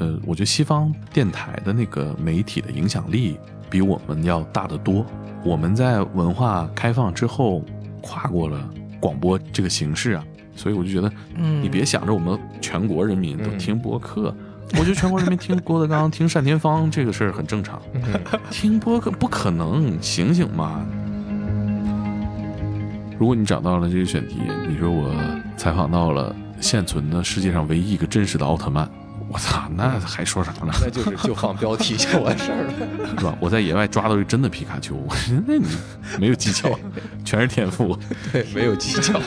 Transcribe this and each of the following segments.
呃，我觉得西方电台的那个媒体的影响力比我们要大得多。我们在文化开放之后，跨过了广播这个形式啊，所以我就觉得，嗯，你别想着我们全国人民都听播客，我觉得全国人民听郭德纲、听单田芳这个事儿很正常，听播客不可能，醒醒嘛！如果你找到了这个选题，你说我采访到了现存的世界上唯一一个真实的奥特曼，我操，那还说啥呢？那就是就放标题就完事儿了。是吧？我在野外抓到一真的皮卡丘，那你没有技巧，全是天赋。对，没有技巧。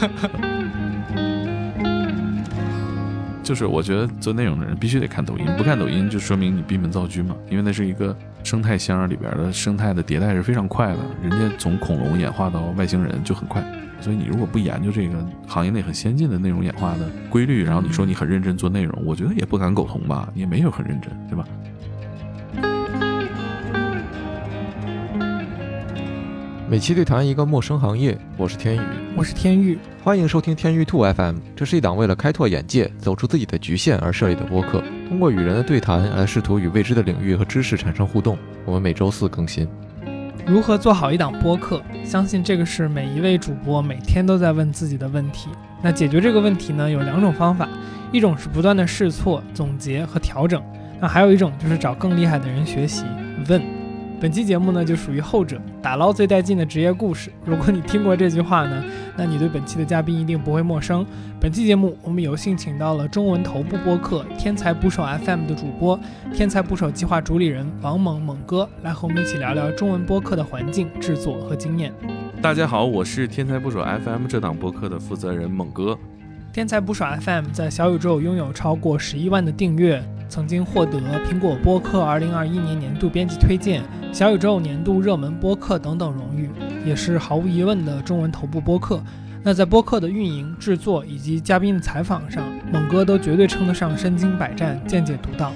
就是我觉得做内容的人必须得看抖音，不看抖音就说明你闭门造车嘛，因为那是一个生态箱里边的生态的迭代是非常快的，人家从恐龙演化到外星人就很快，所以你如果不研究这个行业内很先进的内容演化的规律，然后你说你很认真做内容，我觉得也不敢苟同吧，你也没有很认真，对吧？每期对谈一个陌生行业，我是天宇，我是天宇，欢迎收听天域兔 FM。这是一档为了开拓眼界、走出自己的局限而设立的播客，通过与人的对谈来试图与未知的领域和知识产生互动。我们每周四更新。如何做好一档播客？相信这个是每一位主播每天都在问自己的问题。那解决这个问题呢，有两种方法，一种是不断的试错、总结和调整，那还有一种就是找更厉害的人学习问。本期节目呢，就属于后者，打捞最带劲的职业故事。如果你听过这句话呢，那你对本期的嘉宾一定不会陌生。本期节目，我们有幸请到了中文头部播客《天才捕手 FM》的主播、天才捕手计划主理人王猛猛哥，来和我们一起聊聊中文播客的环境、制作和经验。大家好，我是天才捕手 FM 这档播客的负责人猛哥。天才捕手 FM 在小宇宙拥有超过十一万的订阅。曾经获得苹果播客2021年年度编辑推荐、小宇宙年度热门播客等等荣誉，也是毫无疑问的中文头部播客。那在播客的运营、制作以及嘉宾的采访上，猛哥都绝对称得上身经百战、见解独到。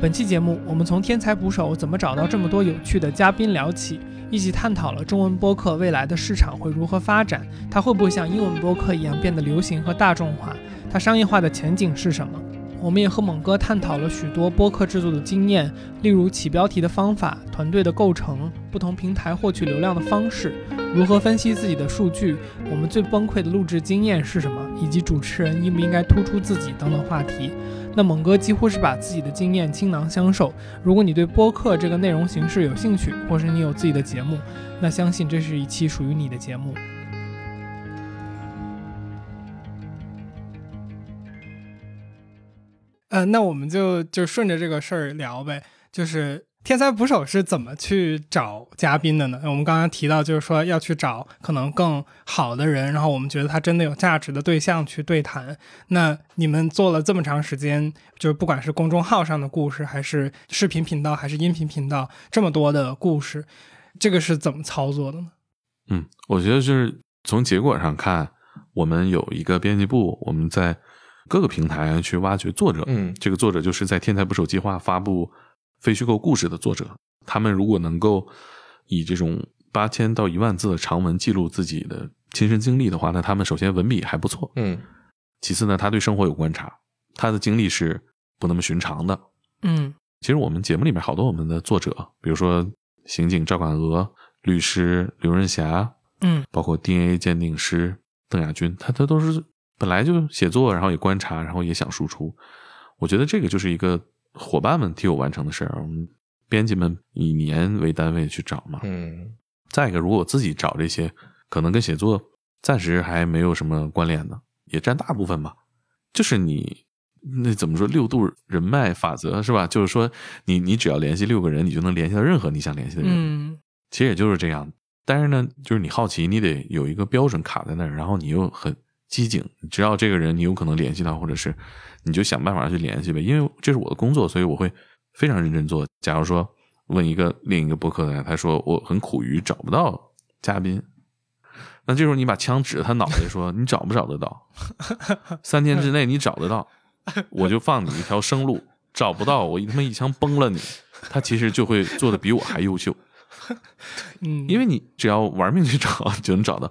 本期节目，我们从天才捕手怎么找到这么多有趣的嘉宾聊起，一起探讨了中文播客未来的市场会如何发展，它会不会像英文播客一样变得流行和大众化，它商业化的前景是什么？我们也和猛哥探讨了许多播客制作的经验，例如起标题的方法、团队的构成、不同平台获取流量的方式、如何分析自己的数据、我们最崩溃的录制经验是什么，以及主持人应不应该突出自己等等话题。那猛哥几乎是把自己的经验倾囊相授。如果你对播客这个内容形式有兴趣，或是你有自己的节目，那相信这是一期属于你的节目。呃，那我们就就顺着这个事儿聊呗。就是天才捕手是怎么去找嘉宾的呢？我们刚刚提到，就是说要去找可能更好的人，然后我们觉得他真的有价值的对象去对谈。那你们做了这么长时间，就是不管是公众号上的故事，还是视频频道，还是音频频道，这么多的故事，这个是怎么操作的呢？嗯，我觉得就是从结果上看，我们有一个编辑部，我们在。各个平台去挖掘作者，嗯，这个作者就是在天才捕手计划发布非虚构故事的作者。他们如果能够以这种八千到一万字的长文记录自己的亲身经历的话，那他们首先文笔还不错，嗯。其次呢，他对生活有观察，他的经历是不那么寻常的，嗯。其实我们节目里面好多我们的作者，比如说刑警赵管娥、律师刘润霞，嗯，包括 DNA 鉴定师邓亚军，他他都是。本来就写作，然后也观察，然后也想输出。我觉得这个就是一个伙伴们替我完成的事儿。我们编辑们以年为单位去找嘛。嗯。再一个，如果我自己找这些，可能跟写作暂时还没有什么关联的，也占大部分吧。就是你那怎么说六度人脉法则是吧？就是说你你只要联系六个人，你就能联系到任何你想联系的人。嗯。其实也就是这样。但是呢，就是你好奇，你得有一个标准卡在那儿，然后你又很。机警，你知道这个人，你有可能联系到，或者是你就想办法去联系呗。因为这是我的工作，所以我会非常认真做。假如说问一个另一个博客的人，他说我很苦于找不到嘉宾，那这时候你把枪指着他脑袋说：“你找不找得到？三天之内你找得到，我就放你一条生路；找不到，我一他妈一枪崩了你。”他其实就会做的比我还优秀。嗯，因为你只要玩命去找，就能找到。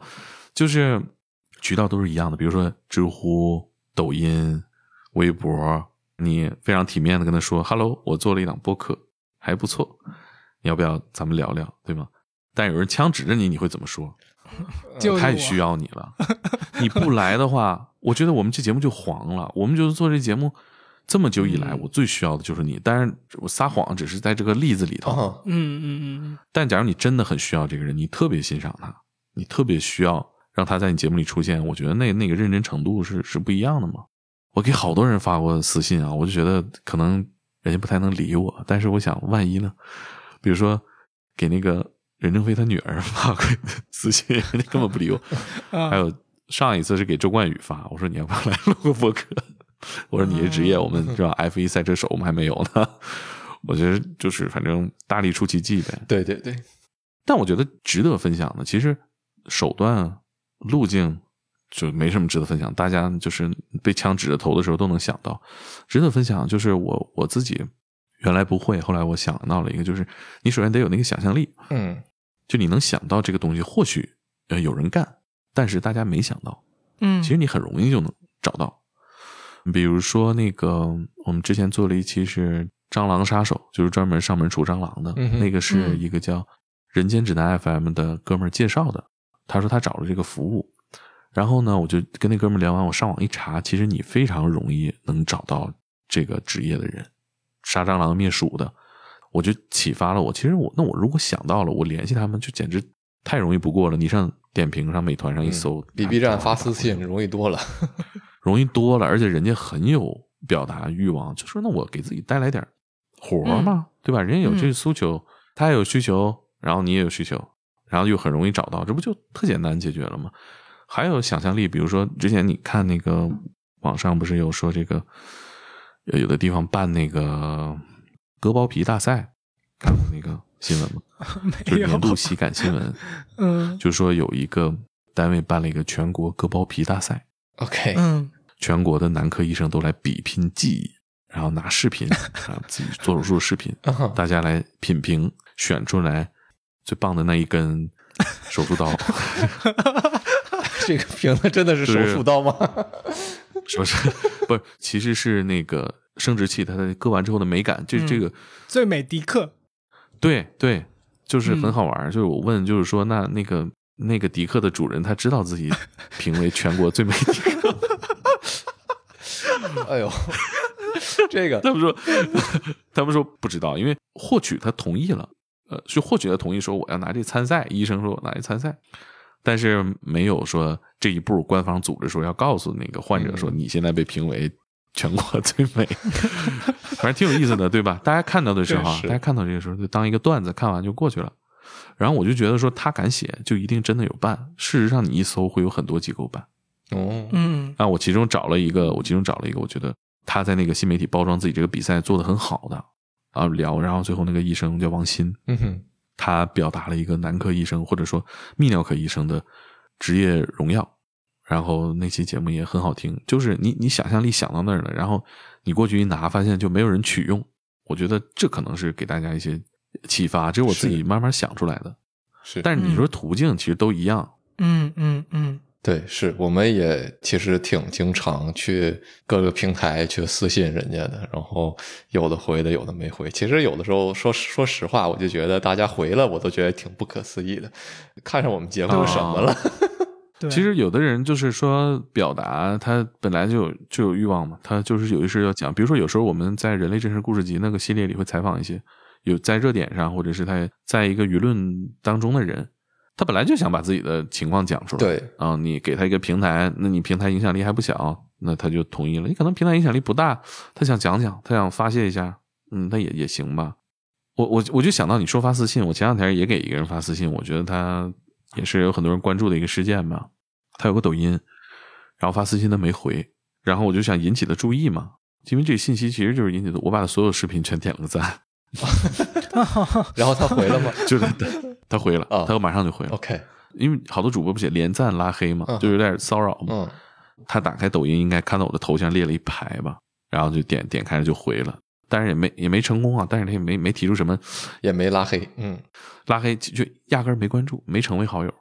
就是。渠道都是一样的，比如说知乎、抖音、微博、你非常体面的跟他说：“Hello，我做了一档播客，还不错，你要不要咱们聊聊，对吗？”但有人枪指着你，你会怎么说？就太需要你了，你不来的话，我觉得我们这节目就黄了。我们就是做这节目这么久以来，嗯我最需要的就是你。当然，我撒谎只是在这个例子里头。嗯，嗯嗯嗯但假如你真的很需要这个人，你特别欣赏他，你特别需要让他在你节目里出现，我觉得那那个认真程度是是不一样的嘛。我给好多人发过私信啊，我就觉得可能人家不太能理我，但是我想万一呢？比如说给那个任正非他女儿 发过私信，人家根本不理我。嗯，还有上一次是给周冠宇发，我说你要不要来录个播客？我说你这职业我们知道？F 一赛车手我们还没有呢。我觉得就是反正大力出奇迹呗。对对对，但我觉得值得分享的，其实手段路径就没什么值得分享，大家就是被枪指着头的时候都能想到。值得分享就是我我自己原来不会，后来我想到了一个，就是你首先得有那个想象力，嗯就你能想到这个东西，或许呃有人干，但是大家没想到。嗯，其实你很容易就能找到。比如说那个，我们之前做了一期是蟑螂杀手，就是专门上门除蟑螂的，嗯那个是嗯一个叫人间指南 FM 的哥们儿介绍的。他说他找了这个服务，然后呢，我就跟那哥们聊完，我上网一查，其实你非常容易能找到这个职业的人，杀蟑螂灭鼠的，我就启发了我。其实我那我如果想到了，我联系他们就简直太容易不过了。你上点评上、美团上一搜，嗯比 B 站发私信容易多了。容易多了，而且人家很有表达欲望，就说那我给自己带来点活儿嘛，对吧？人家有这个诉求，他也有需求，然后你也有需求，然后又很容易找到，这不就特简单解决了吗？还有想象力，比如说之前你看那个网上不是有说这个，呃有的地方办那个割包皮大赛，看过那个新闻吗？就没有是年，度喜感新闻，嗯就说有一个单位办了一个全国割包皮大赛。OK，嗯全国的男科医生都来比拼技艺，然后拿视频，啊，自己做手术视频，啊大家来品评，选出来最棒的那一根手术刀，这个瓶子真的是手术刀吗？不是不是？其实是那个生殖器，它的割完之后的美感，这嗯这个最美迪克，对对，就是嗯很好玩儿。就是我问，就是说，那那个那个迪克的主人，他知道自己 评为全国最美迪克，哎呦，这个他们说，他们说不知道，因为获取他同意了，呃，是获取他同意说我要拿这参赛，医生说我拿这参赛，但是没有说这一步官方组织说要告诉那个患者说嗯你现在被评为全国最美，反正挺有意思的，对吧？大家看到的时候啊，大家看到这个时候就当一个段子看完就过去了。然后我就觉得说他敢写，就一定真的有办。事实上，你一搜会有很多机构办。哦，嗯啊，我其中找了一个，我其中找了一个，我觉得他在那个新媒体包装自己这个比赛做的很好的啊，聊，然后最后那个医生叫王鑫，嗯哼，他表达了一个男科医生或者说泌尿科医生的职业荣耀，然后那期节目也很好听，就是你你想象力想到那儿了，然后你过去一拿，发现就没有人取用，我觉得这可能是给大家一些启发，这是我自己慢慢想出来的。是，但是你说途径其实都一样，嗯嗯嗯对，是我们也其实挺经常去各个平台去私信人家的，然后有的回的，有的没回。其实有的时候说说实话，我就觉得大家回了，我都觉得挺不可思议的，看上我们节目什么了？对，其实有的人就是说表达他本来就有就有欲望嘛，他就是有一事要讲。比如说有时候我们在《人类真实故事集》那个系列里会采访一些有在热点上，或者是他在一个舆论当中的人，他本来就想把自己的情况讲出来。对，啊，你给他一个平台，那你平台影响力还不小，那他就同意了。你可能平台影响力不大，他想讲讲，他想发泄一下，嗯，那也也行吧。我我我就想到你说发私信，我前两天也给一个人发私信，我觉得他也是有很多人关注的一个事件吧。他有个抖音，然后发私信他没回，然后我就想引起他注意嘛，因为这个信息其实就是引起的，我把他所有视频全点了个赞，然后他回了吗 就是他他回了，啊。他马上就回了，？OK，因为好多主播不写连赞拉黑嘛，嗯。就有点骚扰嘛。嗯，他打开抖音应该看到我的头像列了一排吧，然后就点点开了就回了，但是也没也没成功啊，但是他也没没提出什么也没拉黑，嗯。拉黑，就就压根儿没关注，没成为好友，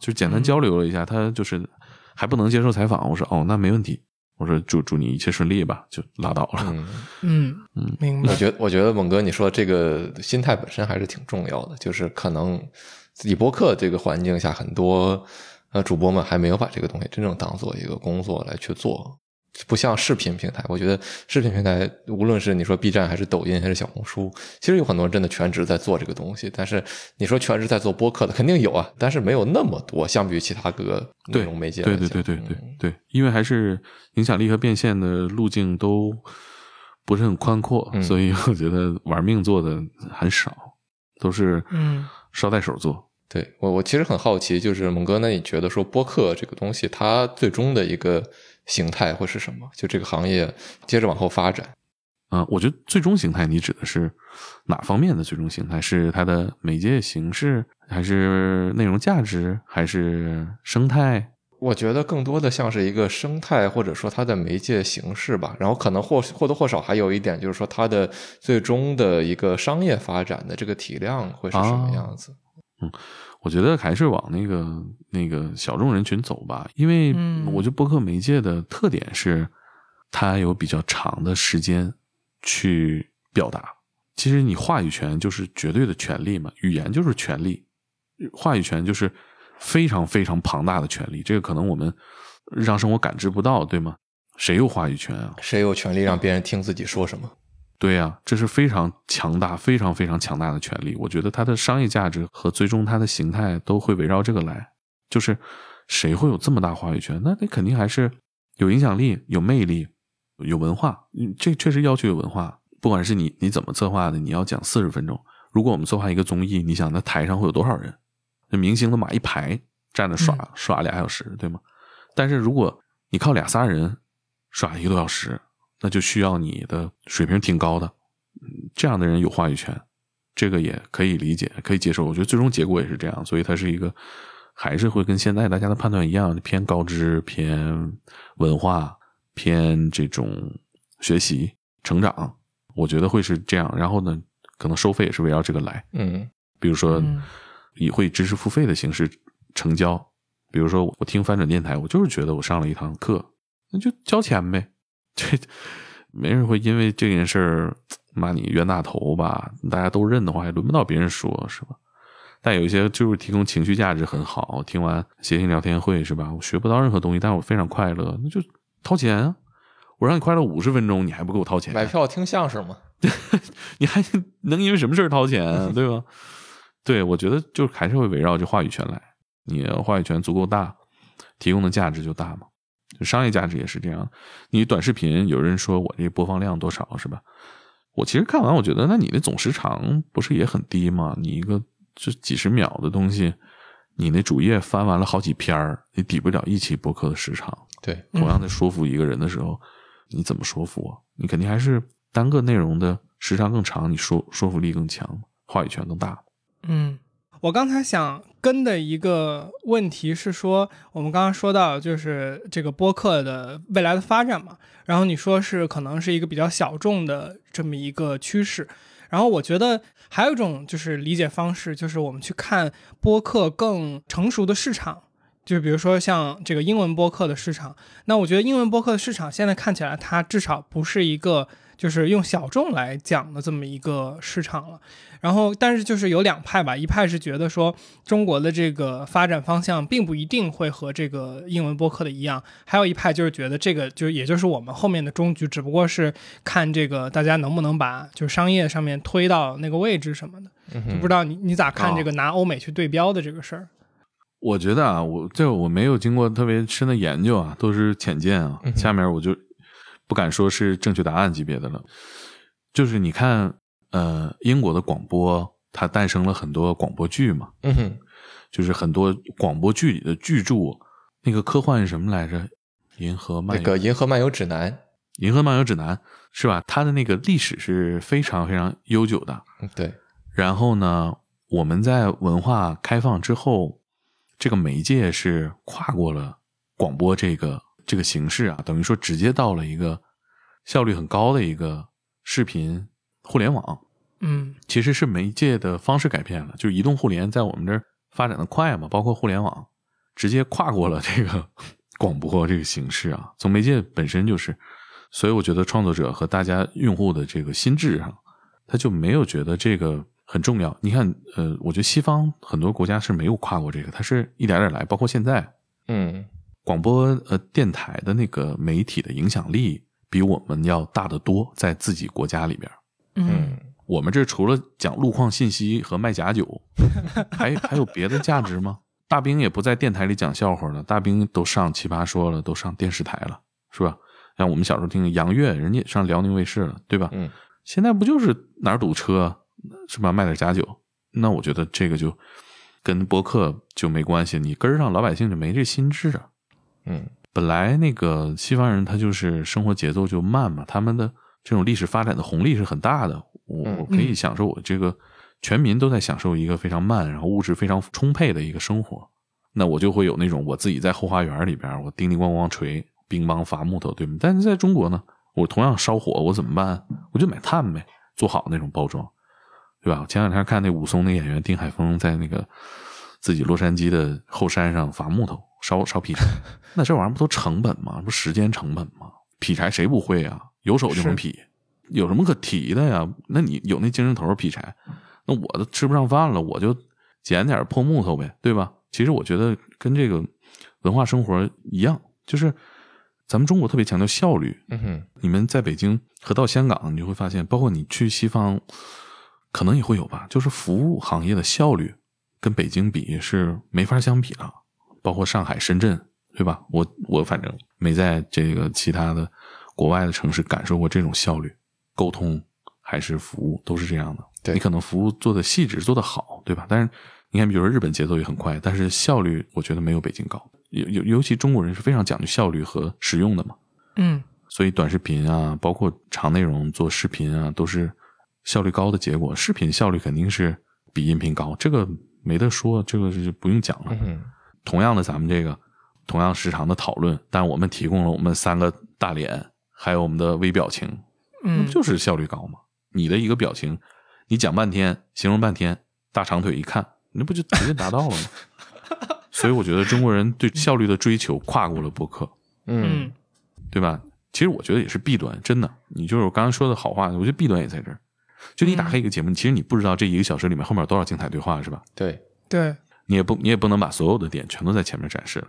就简单交流了一下，他就是还不能接受采访，我说哦那没问题，我说祝祝你一切顺利吧，就拉倒了。嗯，嗯嗯明白我。觉得我觉得猛哥你说这个心态本身还是挺重要的，就是可能自己播客这个环境下，很多呃主播们还没有把这个东西真正当做一个工作来去做。不像视频平台，我觉得视频平台无论是你说 B 站还是抖音还是小红书，其实有很多人真的全职在做这个东西。但是你说全职在做播客的肯定有啊，但是没有那么多，相比于其他各个内容媒介来对。对对对对嗯对，因为还是影响力和变现的路径都不是很宽阔，嗯所以我觉得玩命做的很少，都是嗯捎带手做。对我，我其实很好奇，就是猛哥，那你觉得说播客这个东西，它最终的一个形态会是什么？就这个行业接着往后发展，嗯、我觉得最终形态你指的是哪方面的最终形态？是它的媒介形式，还是内容价值，还是生态？我觉得更多的像是一个生态，或者说它的媒介形式吧。然后可能或或多或少还有一点，就是说它的最终的一个商业发展的这个体量会是什么样子？我觉得还是往那个那个小众人群走吧，因为嗯我觉得播客媒介的特点是，它有比较长的时间去表达。其实你话语权就是绝对的权利嘛，语言就是权利，话语权就是非常非常庞大的权利。这个可能我们日常生活感知不到，对吗？谁有话语权啊？谁有权利让别人听自己说什么？对呀、这是非常强大、非常非常强大的权利。我觉得它的商业价值和最终它的形态都会围绕这个来。就是谁会有这么大话语权？那那肯定还是有影响力、有魅力、有文化。嗯，这确实要求有文化。不管是你你怎么策划的，你要讲四十分钟。如果我们策划一个综艺，你想那台上会有多少人？那明星都马一排站着耍、嗯耍俩小时，对吗？但是如果你靠俩仨人耍一个多小时，那就需要你的水平挺高的，嗯这样的人有话语权，这个也可以理解，可以接受。我觉得最终结果也是这样，所以它是一个还是会跟现在大家的判断一样，偏高知、偏文化、偏这种学习成长，我觉得会是这样。然后呢，可能收费也是围绕这个来，嗯比如说嗯以会知识付费的形式成交。比如说我听翻转电台，我就是觉得我上了一堂课，那就交钱呗。这 没人会因为这件事儿骂你冤大头吧？大家都认的话，也轮不到别人说，是吧？但有一些就是提供情绪价值很好，听完谐星聊天会是吧？我学不到任何东西，但是我非常快乐，那就掏钱啊！我让你快乐五十分钟，你还不给我掏钱？买票听相声吗。你还能因为什么事儿掏钱啊？对吧？对，我觉得就还是会围绕这话语权来。你话语权足够大，提供的价值就大嘛。就商业价值也是这样。你短视频有人说我这播放量多少是吧？我其实看完，我觉得那你的总时长不是也很低吗？你一个就几十秒的东西，你那主页翻完了好几篇儿，你抵不了一期播客的时长。对，同样的说服一个人的时候，你怎么说服啊？你肯定还是单个内容的时长更长，你说说服力更强，话语权更大。嗯，我刚才想跟的一个问题是说，我们刚刚说到就是这个播客的未来的发展嘛，然后你说是可能是一个比较小众的这么一个趋势，然后我觉得还有一种就是理解方式，就是我们去看播客更成熟的市场。就比如说像这个英文播客的市场，那我觉得英文播客的市场现在看起来，它至少不是一个就是用小众来讲的这么一个市场了。然后，但是就是有两派吧，一派是觉得说中国的这个发展方向并不一定会和这个英文播客的一样，还有一派就是觉得这个就也就是我们后面的终局，只不过是看这个大家能不能把就是商业上面推到那个位置什么的。嗯就不知道你你咋看哦这个拿欧美去对标的这个事儿？我觉得啊，我这我没有经过特别深的研究啊，都是浅见啊嗯。下面我就不敢说是正确答案级别的了。就是你看，呃，英国的广播它诞生了很多广播剧嘛，嗯哼，就是很多广播剧里的巨著，那个科幻是什么来着？银河漫游那个《银河漫游指南》，银河漫游指南是吧？它的那个历史是非常非常悠久的。嗯对，然后呢，我们在文化开放之后，这个媒介是跨过了广播这个这个形式啊，等于说直接到了一个效率很高的一个视频互联网。嗯其实是媒介的方式改变了，就是移动互联在我们这儿发展的快嘛，包括互联网直接跨过了这个广播这个形式啊，从媒介本身就是，所以我觉得创作者和大家用户的这个心智上，他就没有觉得这个很重要。你看，呃，我觉得西方很多国家是没有跨过这个，它是一点点来，包括现在嗯广播呃电台的那个媒体的影响力比我们要大得多，在自己国家里边。嗯我们这除了讲路况信息和卖假酒，还还有别的价值吗？大兵也不在电台里讲笑话了，大兵都上奇葩说了，都上电视台了，是吧？像我们小时候听杨越，人家也上辽宁卫视了，对吧？嗯现在不就是哪儿堵车是吧？卖点假酒，那我觉得这个就跟播客就没关系，你根儿上老百姓就没这心智啊。嗯本来那个西方人他就是生活节奏就慢嘛，他们的这种历史发展的红利是很大的。我嗯我可以享受我这个全民都在享受一个非常慢，然后物质非常充沛的一个生活，那我就会有那种我自己在后花园里边，我叮叮咣咣锤乒乓伐木头，对吗？但是在中国呢，我同样烧火，我怎么办？我就买炭呗，做好那种包装，对吧？前两天看那武松那演员丁海峰在那个自己洛杉矶的后山上伐木头、烧烧劈柴，那这玩意儿不都成本吗？不时间成本吗？劈柴谁不会啊？有手就能劈，有什么可提的呀？那你有那精神头劈柴，那我都吃不上饭了，我就捡点破木头呗，对吧？其实我觉得跟这个文化生活一样，就是咱们中国特别强调效率，嗯哼你们在北京和到香港，你就会发现，包括你去西方，可能也会有吧，就是服务行业的效率跟北京比是没法相比的，包括上海、深圳，对吧？我我反正没在这个其他的国外的城市感受过这种效率，沟通还是服务都是这样的。对你可能服务做的细致、做的好，对吧？但是你看，比如说日本节奏也很快，但是效率我觉得没有北京高。尤尤尤其中国人是非常讲究效率和实用的嘛。嗯所以短视频啊，包括长内容做视频啊，都是效率高的结果。视频效率肯定是比音频高，这个没得说，这个是不用讲了。嗯哼同样的，咱们这个同样时长的讨论，但我们提供了我们三个大脸，还有我们的微表情，嗯不就是效率高嘛？你的一个表情，你讲半天，形容半天，大长腿一看，那不就直接达到了吗？所以我觉得中国人对效率的追求跨过了博客。嗯嗯对吧？其实我觉得也是弊端，真的。你就是我刚刚说的好话，我觉得弊端也在这儿。就你打开一个节目，其实你不知道这一个小时里面后面有多少精彩对话，是吧？对对你也不你也不能把所有的点全都在前面展示，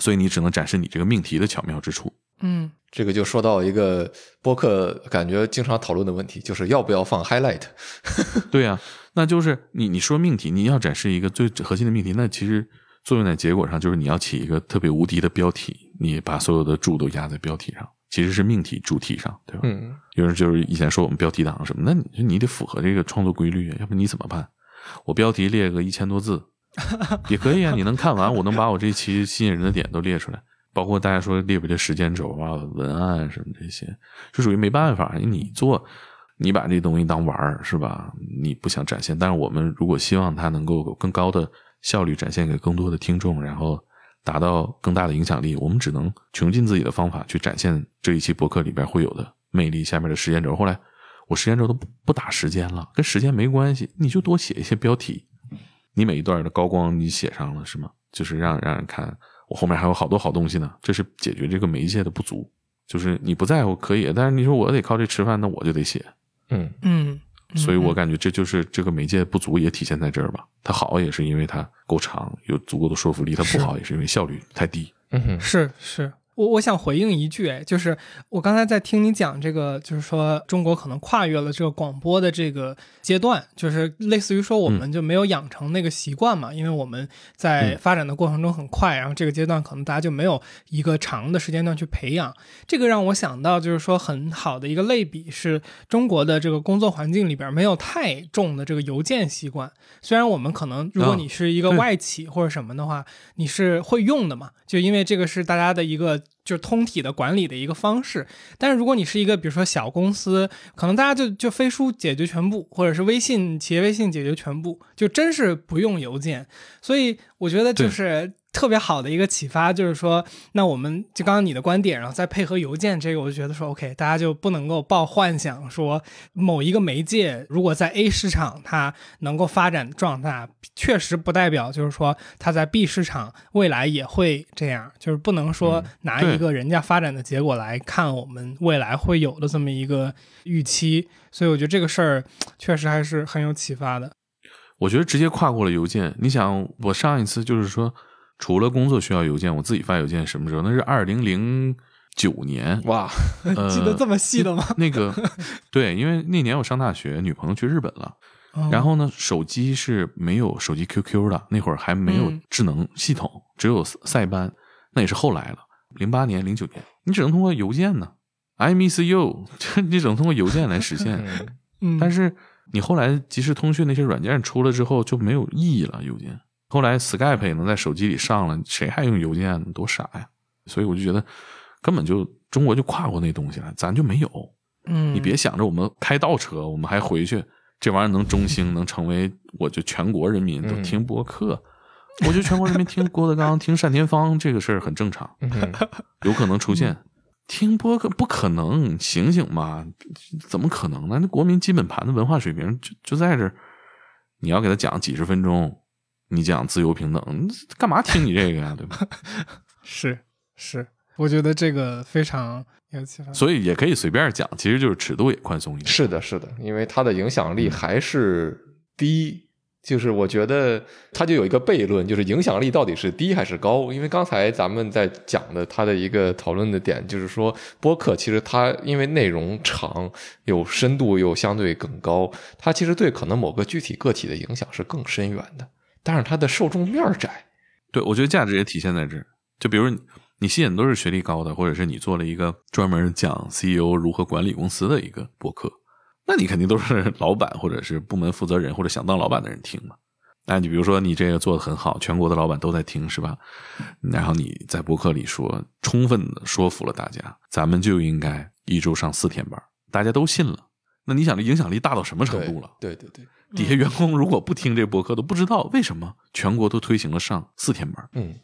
所以你只能展示你这个命题的巧妙之处。嗯这个就说到一个播客感觉经常讨论的问题，就是要不要放 highlight。对呀、那就是你你说命题，你要展示一个最核心的命题，那其实作用在结果上就是你要起一个特别无敌的标题，你把所有的注都压在标题上，其实是命题主题上，对吧？嗯有人就是以前说我们标题党什么，那你你得符合这个创作规律啊，要不你怎么办？我标题列个一千多字 也可以啊，你能看完，我能把我这期吸引人的点都列出来，包括大家说列不列时间轴啊、文案什么这些，就属于没办法，你做你把这东西当玩儿是吧？你不想展现，但是我们如果希望它能够有更高的效率展现给更多的听众，然后达到更大的影响力，我们只能穷尽自己的方法去展现这一期博客里边会有的魅力。下面的时间轴，后来我时间轴都不不打时间了，跟时间没关系，你就多写一些标题。你每一段的高光你写上了是吗？就是让让人看，我后面还有好多好东西呢。这是解决这个媒介的不足。就是你不在乎可以，但是你说我得靠这吃饭，那我就得写。嗯嗯，所以我感觉这就是这个媒介不足也体现在这儿吧。它好也是因为它够长，有足够的说服力；它不好也是因为效率太低。嗯哼是是，我我想回应一句，哎，就是我刚才在听你讲这个，就是说中国可能跨越了这个广播的这个阶段，就是类似于说我们就没有养成那个习惯嘛，因为我们在嗯发展的过程中很快，然后这个阶段可能大家就没有一个长的时间段去培养。这个让我想到，就是说很好的一个类比是中国的这个工作环境里边没有太重的这个邮件习惯。虽然我们可能如果啊你是一个外企或者什么的话，你是会用的嘛，就因为这个是大家的一个就是通体的管理的一个方式。但是如果你是一个比如说小公司，可能大家就就飞书解决全部，或者是微信企业微信解决全部，就真是不用邮件。所以我觉得就是特别好的一个启发，就是说，那我们就刚刚你的观点，然后再配合邮件这个，我就觉得说，OK，大家就不能够抱幻想，说某一个媒介如果在 A 市场它能够发展壮大，确实不代表就是说它在 B 市场未来也会这样，就是不能说拿一个人家发展的结果来看我们未来会有的这么一个预期，所以我觉得这个事儿确实还是很有启发的。我觉得直接跨过了邮件，你想，我上一次就是说。除了工作需要邮件，我自己发邮件什么时候？那是二零零九年哇，记得这么细的吗？那个 对，因为那年我上大学，女朋友去日本了，然后呢，手机是没有手机 QQ 的，那会儿还没有智能系统，只有塞班，那也是后来了。零八年、零九年，你只能通过邮件呢。I miss you，你只能通过邮件来实现。嗯，但是你后来即时通讯那些软件出了之后就没有意义了，邮件。后来 Skype 也能在手机里上了，谁还用邮件？多傻呀！所以我就觉得，根本就中国就跨过那东西了，咱就没有。嗯，你别想着我们开倒车，我们还回去，这玩意儿能中兴，能成为我就全国人民都听播客。我觉得全国人民听郭德纲、听单田芳这个事儿很正常，有可能出现。听播客不可能，醒醒嘛！怎么可能呢？那国民基本盘的文化水平就就在这儿，你要给他讲几十分钟。你讲自由平等，干嘛听你这个呀？对吧？是是，我觉得这个非常有启发。所以也可以随便讲，其实就是尺度也宽松一点。是的，是的，因为它的影响力还是低。就是我觉得它就有一个悖论，就是影响力到底是低还是高？因为刚才咱们在讲的它的一个讨论的点，就是说播客其实它因为内容长、有深度又相对更高，它其实对可能某个具体个体的影响是更深远的。但是它的受众面窄，对我觉得价值也体现在这儿。就比如你吸引都是学历高的，或者是你做了一个专门讲 CEO 如何管理公司的一个博客，那你肯定都是老板或者是部门负责人或者想当老板的人听嘛。那你比如说你这个做的很好，全国的老板都在听，是吧？然后你在博客里说，充分的说服了大家，咱们就应该一周上四天班，大家都信了。那你想这影响力大到什么程度了？对对对。底下员工如果不听这博客，都不知道为什么全国都推行了上四天班。嗯，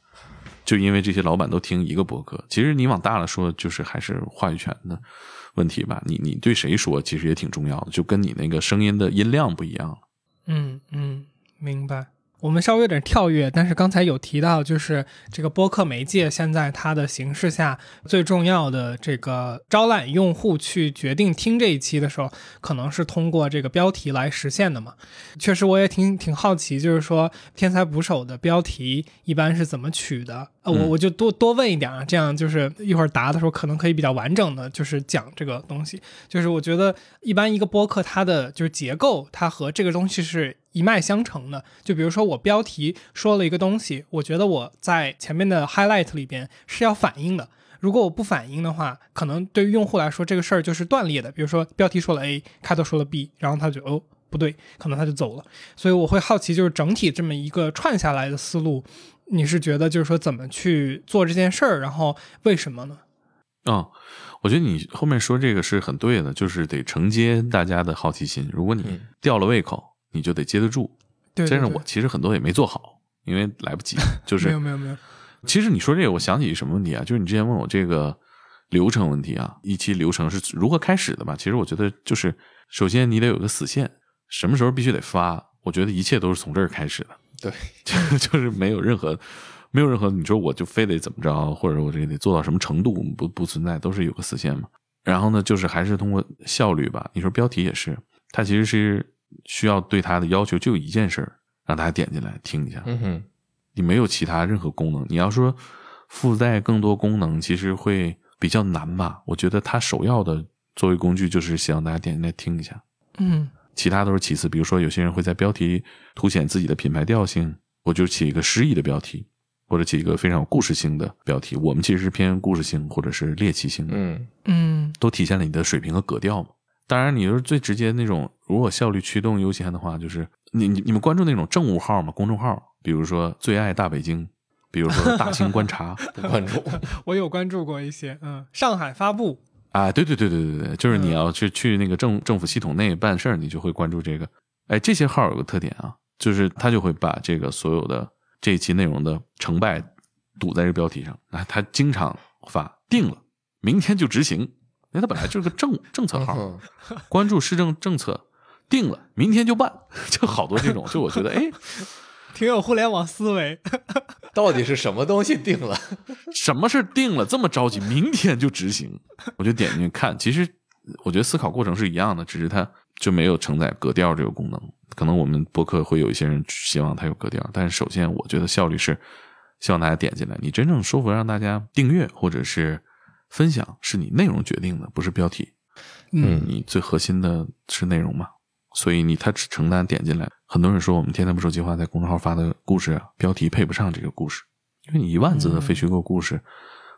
就因为这些老板都听一个博客。其实你往大了说，就是还是话语权的问题吧。你你对谁说，其实也挺重要的，就跟你那个声音的音量不一样了。嗯嗯，明白。我们稍微有点跳跃，但是刚才有提到，就是这个播客媒介现在它的形式下最重要的这个招揽用户去决定听这一期的时候，可能是通过这个标题来实现的嘛。确实，我也挺挺好奇，就是说天才捕手的标题一般是怎么取的？呃，我我就多多问一点啊，这样就是一会儿答的时候可能可以比较完整的就是讲这个东西。就是我觉得一般一个播客它的就是结构，它和这个东西是。一脉相承的，就比如说我标题说了一个东西，我觉得我在前面的 highlight 里边是要反应的。如果我不反应的话，可能对于用户来说这个事儿就是断裂的。比如说标题说了 A，开头说了 B，然后他就哦不对，可能他就走了。所以我会好奇，就是整体这么一个串下来的思路，你是觉得就是说怎么去做这件事儿，然后为什么呢？嗯，我觉得你后面说这个是很对的，就是得承接大家的好奇心。如果你掉了胃口。你就得接得住，对，但是我其实很多也没做好，因为来不及。就是没有没有没有。其实你说这个，我想起什么问题啊？就是你之前问我这个流程问题啊，一期流程是如何开始的吧？其实我觉得就是，首先你得有个死线，什么时候必须得发。我觉得一切都是从这儿开始的。对，就就是没有任何没有任何你说我就非得怎么着，或者我这得做到什么程度，不不存在，都是有个死线嘛。然后呢，就是还是通过效率吧。你说标题也是，它其实是。需要对它的要求就一件事儿，让大家点进来听一下。嗯哼，你没有其他任何功能。你要说附带更多功能，其实会比较难吧？我觉得它首要的作为工具就是希望大家点进来听一下。嗯，其他都是其次。比如说，有些人会在标题凸显自己的品牌调性，我就起一个诗意的标题，或者起一个非常有故事性的标题。我们其实是偏故事性或者是猎奇性的。嗯嗯，都体现了你的水平和格调嘛。当然，你就是最直接那种，如果效率驱动优先的话，就是你你你们关注那种政务号嘛？公众号，比如说最爱大北京，比如说大清观察，关注。我有关注过一些，嗯，上海发布啊，对对对对对对，就是你要去去那个政政府系统内办事儿，你就会关注这个。哎，这些号有个特点啊，就是他就会把这个所有的这一期内容的成败堵在这个标题上。啊，他经常发定了，明天就执行，因为他本来就是个政政策号，嗯关注市政政策，定了，明天就办，就好多这种，就我觉得，哎，挺有互联网思维。到底是什么东西定了？什么事定了这么着急，明天就执行？我就点进去看，其实我觉得思考过程是一样的，只是它就没有承载格调这个功能。可能我们播客会有一些人希望它有格调，但是首先我觉得效率是希望大家点进来，你真正说服让大家订阅或者是分享，是你内容决定的，不是标题。嗯你最核心的是内容嘛，所以你他只承担点进来。很多人说我们天天不说计划在公众号发的故事啊，标题配不上这个故事，因为你一万字的非虚构故事，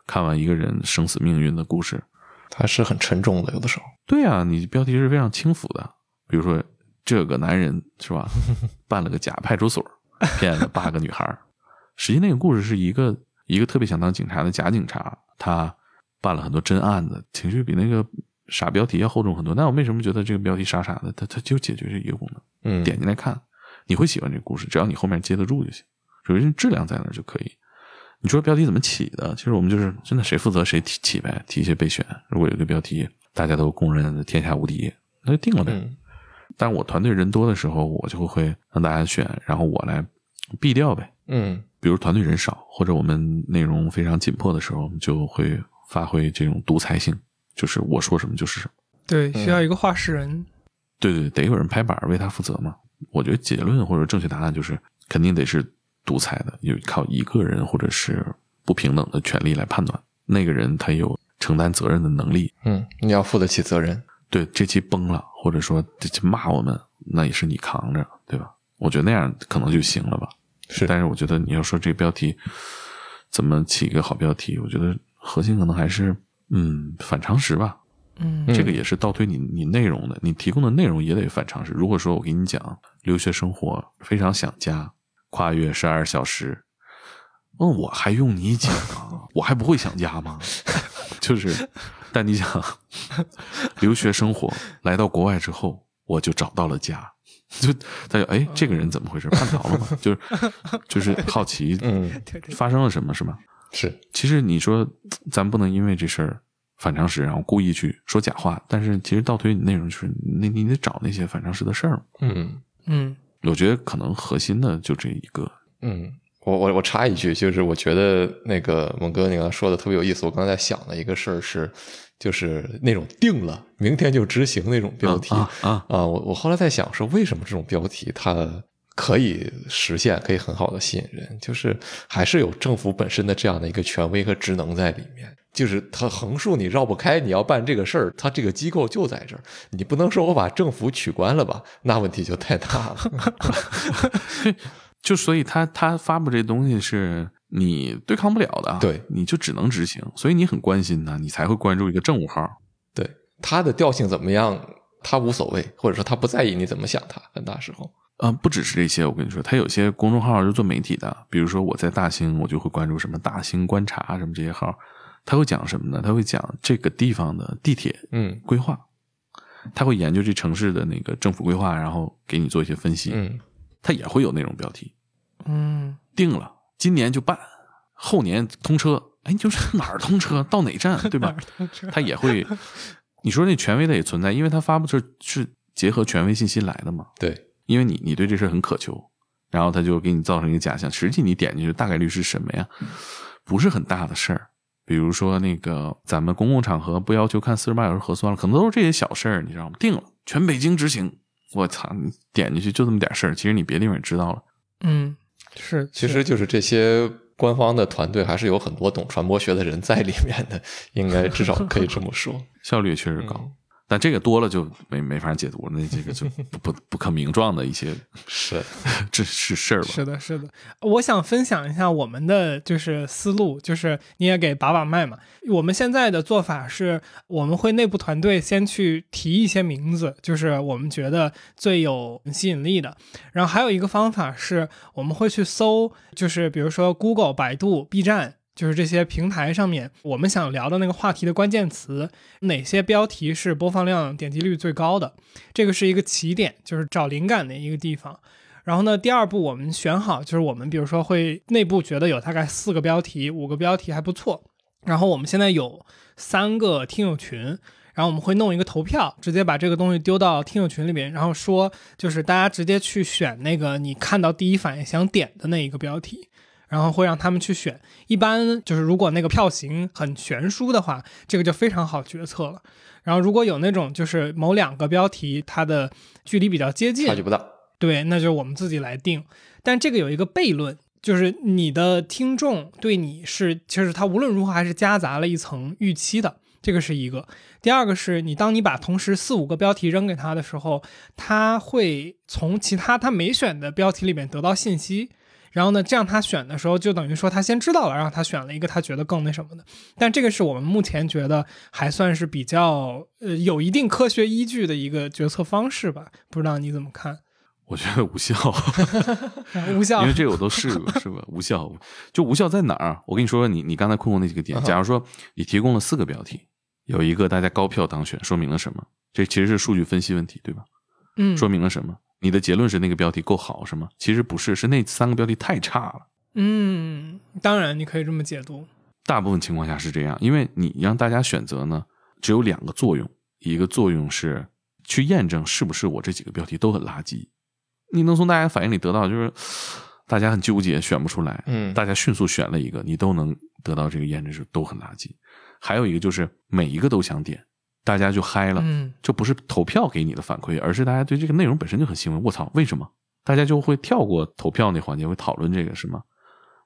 看完一个人生死命运的故事，它是很沉重的，有的时候。对啊，你标题是非常轻浮的。比如说这个男人是吧，办了个假派出所，骗了八个女孩儿。实际那个故事是一个一个特别想当警察的假警察，他办了很多真案子，情绪比那个傻标题要厚重很多。但我为什么觉得这个标题傻傻的？它它就解决这一个功能，嗯，点进来看，你会喜欢这个故事，只要你后面接得住就行，首先质量在那儿就可以。你说标题怎么起的？其实我们就是真的谁负责谁提起呗，提一些备选。如果有个标题大家都公认的天下无敌，那就定了呗。嗯但我团队人多的时候，我就会让大家选，然后我来避掉呗。嗯比如团队人少，或者我们内容非常紧迫的时候，我们就会发挥这种独裁性，就是我说什么就是什么。对，需要一个话事人。对对，得有人拍板儿为他负责嘛。我觉得结论或者正确答案就是肯定得是独裁的，有靠一个人或者是不平等的权利来判断，那个人他有承担责任的能力。嗯，你要负得起责任。对，这期崩了，或者说这期骂我们，那也是你扛着，对吧？我觉得那样可能就行了吧。是但是我觉得你要说这个标题怎么起一个好标题，我觉得核心可能还是嗯反常识吧。嗯嗯这个也是倒推你你内容的，你提供的内容也得反常识。如果说我给你讲留学生活非常想家，跨越十二小时，嗯，我还用你讲啊？我还不会想家吗？就是，但你想，留学生活来到国外之后，我就找到了家。就他就哎，这个人怎么回事？叛逃了吗？就是就是好奇，嗯，发生了什么是吗？是其实你说，咱不能因为这事儿反常识，然后故意去说假话。但是其实倒推你内容，就是你你得找那些反常识的事儿。嗯嗯我觉得可能核心的就这一个。嗯，我我我插一句，就是我觉得那个猛哥你刚才说的特别有意思。我刚才在想的一个事儿是，就是那种定了明天就执行那种标题啊啊，啊，我我后来在想说，为什么这种标题它可以实现，可以很好的吸引人，就是还是有政府本身的这样的一个权威和职能在里面。就是它横竖你绕不开，你要办这个事儿，它这个机构就在这儿，你不能说我把政府取关了吧，那问题就太大了。就所以他他发布这东西是你对抗不了的，对，你就只能执行，所以你很关心他，你才会关注一个政务号。对他的调性怎么样，他无所谓，或者说他不在意你怎么想他，很大时候。呃，不只是这些，我跟你说，他有些公众号是做媒体的，比如说我在大兴，我就会关注什么大兴观察什么这些号，他会讲什么呢？他会讲这个地方的地铁嗯规划，他会研究这城市的那个政府规划，然后给你做一些分析。嗯他也会有那种标题，嗯定了，今年就办，后年通车。哎，就是哪儿通车，到哪站，对吧？他也会，你说那权威的也存在，因为他发布是是结合权威信息来的嘛。对，因为你你对这事儿很渴求，然后他就给你造成一个假象，实际你点进去大概率是什么呀？不是很大的事儿，比如说那个咱们公共场合不要求看四十八小时核酸了，可能都是这些小事儿，你知道吗？定了，全北京执行，我操，你点进去就这么点事儿，其实你别的地方也知道了。嗯，是，是其实就是这些官方的团队还是有很多懂传播学的人在里面的，应该至少可以这么说。效率也确实高，但这个多了就没没法解读了，那这个就不不不可名状的一些，是，这是事儿吧？是的，是的，我想分享一下我们的就是思路，就是你也给把把脉嘛。我们现在的做法是，我们会内部团队先去提一些名字，就是我们觉得最有吸引力的。然后还有一个方法是，我们会去搜，就是比如说 Google、百度、B 站。就是这些平台上面，我们想聊的那个话题的关键词，哪些标题是播放量、点击率最高的？这个是一个起点，就是找灵感的一个地方。然后呢，第二步我们选好，就是我们比如说会内部觉得有大概四个标题、五个标题还不错。然后我们现在有三个听友群，然后我们会弄一个投票，直接把这个东西丢到听友群里面，然后说就是大家直接去选那个你看到第一反应想点的那一个标题，然后会让他们去选。一般就是如果那个票型很悬殊的话，这个就非常好决策了。然后如果有那种就是某两个标题它的距离比较接近，差距不大。对，那就我们自己来定。但这个有一个悖论，就是你的听众对你是，其实他无论如何还是夹杂了一层预期的，这个是一个。第二个是你当你把同时四五个标题扔给他的时候，他会从其他他没选的标题里面得到信息。然后呢，这样他选的时候就等于说他先知道了，然后他选了一个他觉得更那什么的。但这个是我们目前觉得还算是比较呃有一定科学依据的一个决策方式吧？不知道你怎么看？我觉得无效，无效，因为这个我都试过，是吧？无效，就无效在哪儿？我跟你说说，你你刚才困惑那几个点。假如说你提供了四个标题，有一个大家高票当选，说明了什么？这其实是数据分析问题，对吧？嗯，说明了什么？你的结论是那个标题够好，是吗？其实不是，是那三个标题太差了。嗯，当然你可以这么解读。大部分情况下是这样，因为你让大家选择呢，只有两个作用，一个作用是去验证是不是我这几个标题都很垃圾。你能从大家反应里得到，就是大家很纠结，选不出来。嗯，大家迅速选了一个，你都能得到这个验证是都很垃圾。还有一个就是每一个都想点，大家就嗨了。嗯，这不是投票给你的反馈，而是大家对这个内容本身就很兴奋。我操，为什么？大家就会跳过投票那环节，会讨论这个是吗？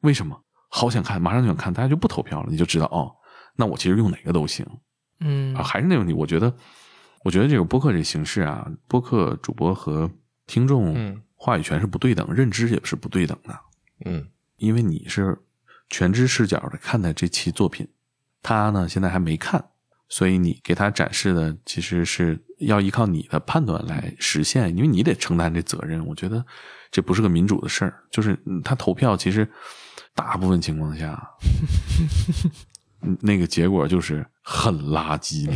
为什么？好想看，马上就想看，大家就不投票了，你就知道哦，那我其实用哪个都行。嗯啊，还是那个问题，我觉得，我觉得这个播客这形式啊，播客主播和听众嗯话语权是不对等，认知也是不对等的。嗯因为你是全知视角的看待这期作品，他呢现在还没看，所以你给他展示的其实是要依靠你的判断来实现，因为你得承担这责任。我觉得这不是个民主的事儿，就是嗯他投票，其实大部分情况下，嗯那个结果就是很垃圾，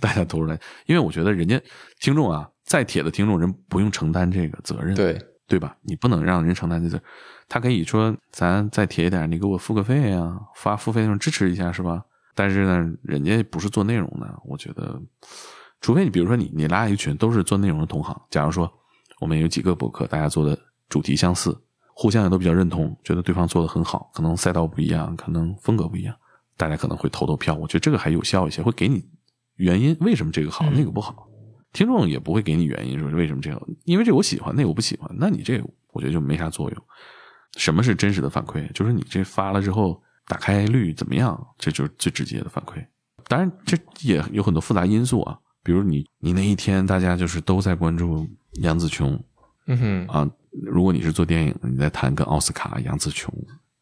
大家投出来，因为我觉得人家听众啊，再铁的听众人不用承担这个责任，对，对吧？你不能让人承担这责任，他可以说咱再铁一点，你给我付个费啊，发付费那种支持一下是吧？但是呢，人家不是做内容的，我觉得，除非你比如说你你拉一个群都是做内容的同行，假如说我们有几个博客，大家做的主题相似，互相也都比较认同，觉得对方做的很好，可能赛道不一样，可能风格不一样，大家可能会投投票，我觉得这个还有效一些，会给你原因，为什么这个好，嗯那个不好。听众也不会给你原因，说为什么这个，因为这我喜欢，那个我不喜欢，那你这个我觉得就没啥作用。什么是真实的反馈？就是你这发了之后，打开率怎么样？这就是最直接的反馈。当然，这也有很多复杂因素啊，比如你你那一天大家就是都在关注杨紫琼嗯哼，啊，如果你是做电影的，你在谈跟奥斯卡、杨紫琼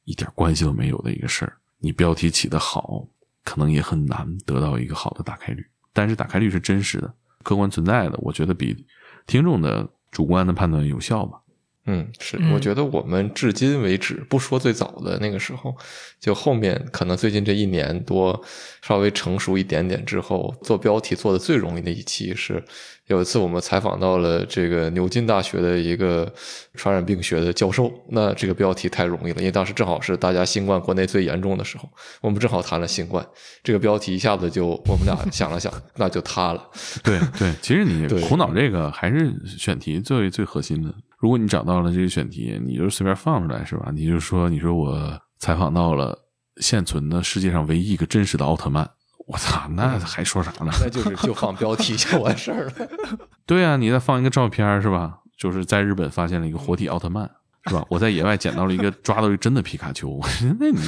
一点关系都没有的一个事儿，你标题起得好，可能也很难得到一个好的打开率。但是打开率是真实的、客观存在的，我觉得比听众的主观的判断有效吧。嗯，是，嗯我觉得我们至今为止，不说最早的那个时候，就后面可能最近这一年多稍微成熟一点点之后，做标题做的最容易的一期是，有一次我们采访到了这个牛津大学的一个传染病学的教授，那这个标题太容易了，因为当时正好是大家新冠国内最严重的时候，我们正好谈了新冠，这个标题一下子就我们俩想了想，那就塌了。对对，其实你苦恼这个还是选题最最核心的。如果你找到了这个选题，你就随便放出来是吧？你就说，你说我采访到了现存的世界上唯一一个真实的奥特曼，我操，那还说啥呢？那就是就放标题就完事儿了。对啊，你再放一个照片是吧？就是在日本发现了一个活体奥特曼是吧？我在野外捡到了一个抓到一个真的皮卡丘，那你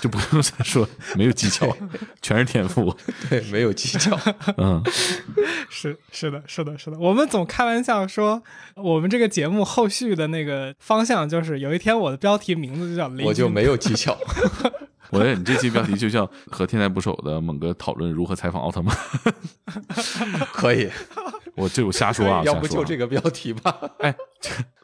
就不用再说没有技巧，全是天赋。对，没有技巧。嗯，是是的，是的，是的。我们总开玩笑说，我们这个节目后续的那个方向就是，有一天我的标题名字就叫我就没有技巧。我觉得你这期标题就叫和天才捕手的猛哥讨论如何采访奥特曼。可以，我这我瞎说啊，要不就这个标题吧？哎，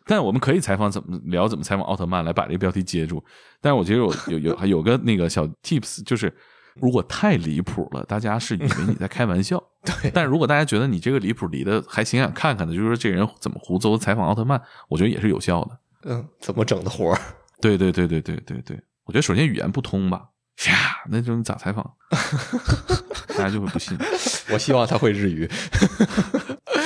但我们可以采访怎么聊怎么采访奥特曼，来把这个标题接住。但是我觉得有 有有还有个那个小 tips，就是如果太离谱了，大家是以为你在开玩笑。对但是如果大家觉得你这个离谱离的还挺想看看的，就是说这人怎么胡诌采访奥特曼，我觉得也是有效的。嗯，怎么整的活儿？对对对对对对对，我觉得首先语言不通吧，呀，那种咋采访，大家就会不信。我希望他会日语。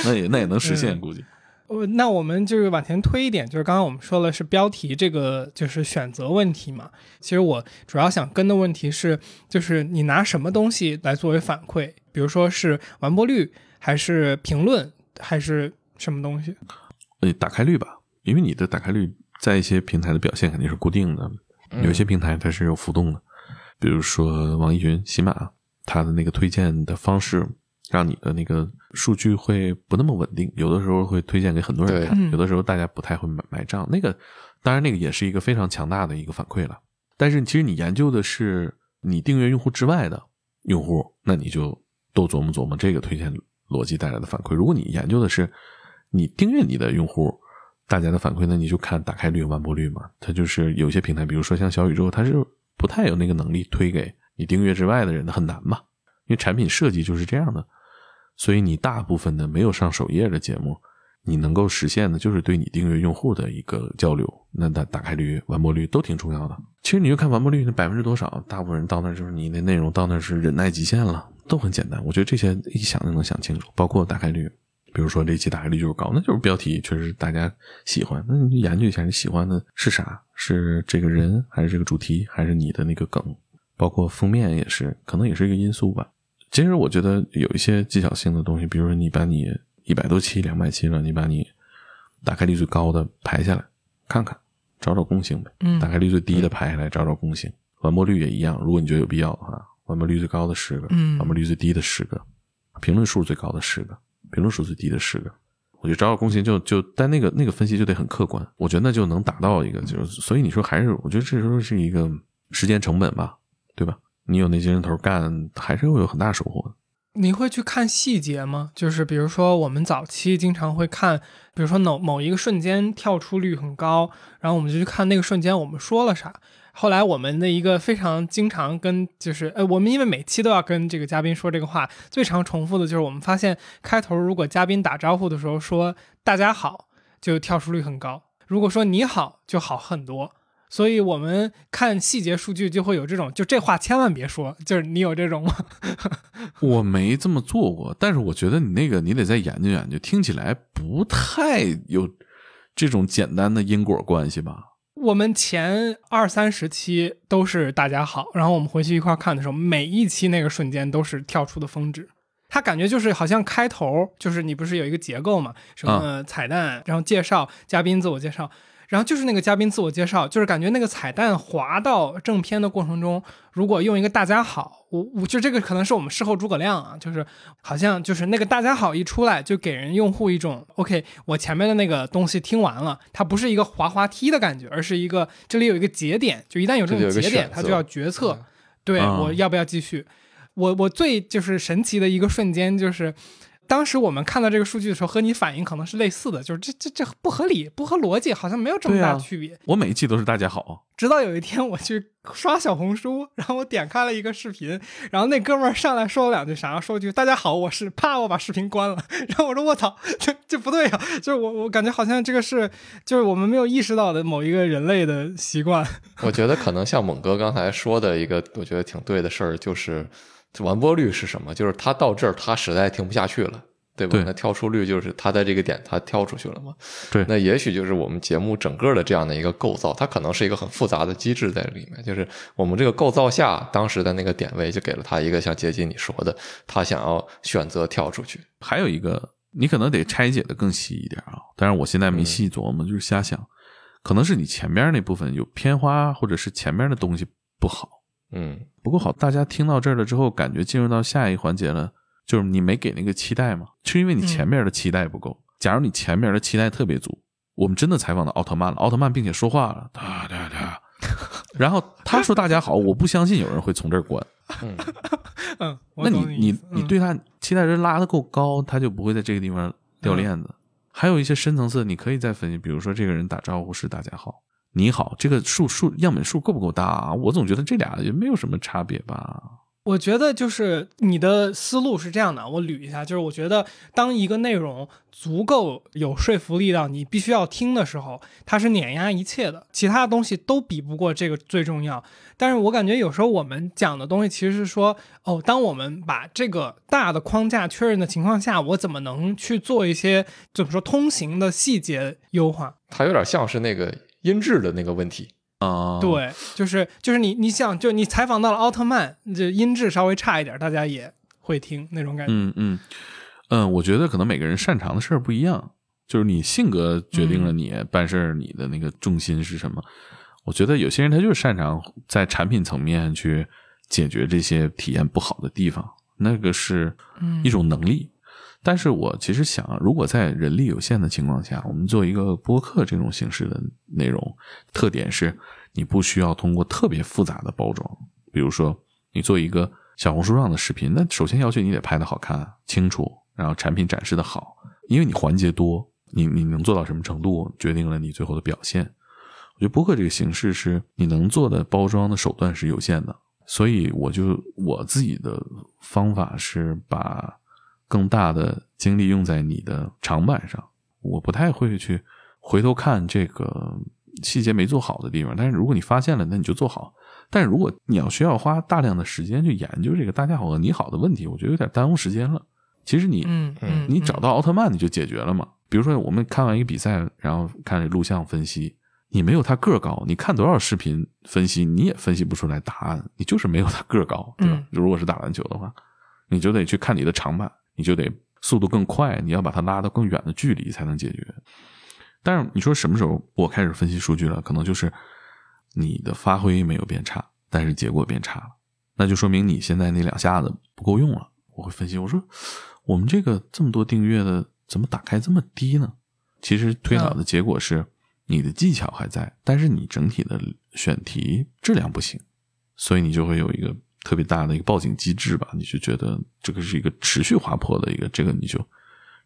那也那也能实现，嗯估计。呃，那我们就是往前推一点，就是刚刚我们说了是标题这个就是选择问题嘛。其实我主要想跟的问题是，就是你拿什么东西来作为反馈，比如说是完播率，还是评论，还是什么东西？呃，打开率吧，因为你的打开率在一些平台的表现肯定是固定的，有些平台它是有浮动的，比如说网易云、喜马，它的那个推荐的方式，让你的那个数据会不那么稳定，有的时候会推荐给很多人看，嗯有的时候大家不太会买买账。那个当然那个也是一个非常强大的一个反馈了，但是其实你研究的是你订阅用户之外的用户，那你就多琢磨琢磨这个推荐逻辑带来的反馈。如果你研究的是你订阅你的用户大家的反馈，那你就看打开率、完播率嘛。它就是有些平台，比如说像小宇宙，它是不太有那个能力推给你订阅之外的人的，很难嘛。因为产品设计就是这样的，所以你大部分的没有上首页的节目，你能够实现的就是对你订阅用户的一个交流。那打打开率、完播率都挺重要的。其实你就看完播率那百分之多少，大部分人到那就是你的内容到那是忍耐极限了，都很简单。我觉得这些一想就能想清楚，包括打开率。比如说这期打开率就是高，那就是标题确实大家喜欢，那你就研究一下你喜欢的是啥，是这个人还是这个主题，还是你的那个梗，包括封面也是，可能也是一个因素吧。其实我觉得有一些技巧性的东西，比如说你把你一百多期、两百期了，你把你打开率最高的排下来看看，找找共性呗。嗯打开率最低的排下来找找共性，完播率也一样。如果你觉得有必要的话，完播率最高的十个，嗯完播率最低的十个，评论数最高的十个，评论数最低的十个。我觉得找找共性就就，但那个那个分析就得很客观，我觉得那就能达到一个就是，所以你说还是，我觉得这时候是一个时间成本吧，对吧？你有那精神头干，还是会有很大收获的。你会去看细节吗？就是比如说，我们早期经常会看，比如说某某一个瞬间跳出率很高，然后我们就去看那个瞬间我们说了啥。后来我们的一个非常经常跟就是，呃，我们因为每期都要跟这个嘉宾说这个话，最常重复的就是我们发现开头如果嘉宾打招呼的时候说“大家好”，就跳出率很高；如果说“你好”，就好很多。所以我们看细节数据就会有这种，就这话千万别说，就是你有这种吗？我没这么做过，但是我觉得你那个你得再研究研究，听起来不太有这种简单的因果关系吧？我们前二三十期都是大家好，然后我们回去一块儿看的时候，每一期那个瞬间都是跳出的峰值。它感觉就是好像开头就是你不是有一个结构嘛，什么彩蛋，然后介绍嘉宾自我介绍，然后就是那个嘉宾自我介绍，就是感觉那个彩蛋滑到正片的过程中，如果用一个大家好，我我就这个可能是我们事后诸葛亮啊，就是好像就是那个大家好一出来，就给人用户一种 OK，我前面的那个东西听完了，它不是一个滑滑梯的感觉，而是一个这里有一个节点，就一旦有这个种节点，它就要决策，嗯对、啊我要不要继续。我我最就是神奇的一个瞬间就是。当时我们看到这个数据的时候，和你反应可能是类似的，就是这这这不合理，不合逻辑，好像没有这么大区别。我每一期都是大家好，直到有一天我去刷小红书，然后我点开了一个视频，然后那哥们儿上来说了两句啥，说句“大家好，我是”，啪，我把视频关了。然后我说我操，这这不对呀、就是我我感觉好像这个是就是我们没有意识到的某一个人类的习惯。我觉得可能像猛哥刚才说的一个，我觉得挺对的事儿，就是完播率是什么？就是他到这儿他实在听不下去了。对吧？对那跳出率就是他在这个点他跳出去了嘛？对那也许就是我们节目整个的这样的一个构造，它可能是一个很复杂的机制在里面。就是我们这个构造下，当时的那个点位就给了他一个像杰基你说的，他想要选择跳出去。还有一个你可能得拆解的更细一点啊，但是我现在没细琢磨，就是瞎想，可能是你前面那部分有偏花，或者是前面的东西不好，嗯不过好。大家听到这儿了之后，感觉进入到下一环节了，就是你没给那个期待嘛，是因为你前面的期待不够。假如你前面的期待特别足，我们真的采访到奥特曼了，奥特曼并且说话了，哒哒哒，然后他说大家好，我不相信有人会从这儿关。嗯，那你你你对他期待值拉的够高，他就不会在这个地方掉链子。还有一些深层次，你可以再分析，比如说这个人打招呼是大家好，你好，这个数数样本数够不够大啊？我总觉得这俩也没有什么差别吧。我觉得就是你的思路是这样的，我捋一下，就是我觉得当一个内容足够有说服力到你必须要听的时候，它是碾压一切的，其他的东西都比不过这个最重要。但是我感觉有时候我们讲的东西其实是说，哦，当我们把这个大的框架确认的情况下，我怎么能去做一些怎么说通行的细节优化？它有点像是那个音质的那个问题。啊，对，就是就是你你想，就你采访到了奥特曼，这音质稍微差一点，大家也会听那种感觉。嗯嗯嗯，我觉得可能每个人擅长的事儿不一样，就是你性格决定了你办事儿你的那个重心是什么。我觉得有些人他就是擅长在产品层面去解决这些体验不好的地方，那个是一种能力。但是我其实想，如果在人力有限的情况下，我们做一个播客这种形式的内容，特点是你不需要通过特别复杂的包装。比如说，你做一个小红书上的视频，那首先要求你得拍的好看、清楚，然后产品展示的好，因为你环节多，你你能做到什么程度，决定了你最后的表现。我觉得播客这个形式是你能做的包装的手段是有限的，所以我就我自己的方法是把。更大的精力用在你的长板上，我不太会去回头看这个细节没做好的地方。但是如果你发现了，那你就做好。但是如果你要需要花大量的时间去研究这个“大家好”和“你好”的问题，我觉得有点耽误时间了。其实你，嗯嗯，你找到奥特曼你就解决了嘛。比如说我们看完一个比赛，然后看录像分析，你没有他个高，你看多少视频分析，你也分析不出来答案。你就是没有他个高，对吧？如果是打篮球的话，你就得去看你的长板。你就得速度更快，你要把它拉到更远的距离才能解决。但是你说什么时候我开始分析数据了？可能就是你的发挥没有变差，但是结果变差了，那就说明你现在那两下子不够用了。我会分析，我说我们这个这么多订阅的怎么打开这么低呢？其实推导的结果是你的技巧还在，但是你整体的选题质量不行，所以你就会有一个。特别大的一个报警机制吧，你就觉得这个是一个持续滑坡的一个，这个你就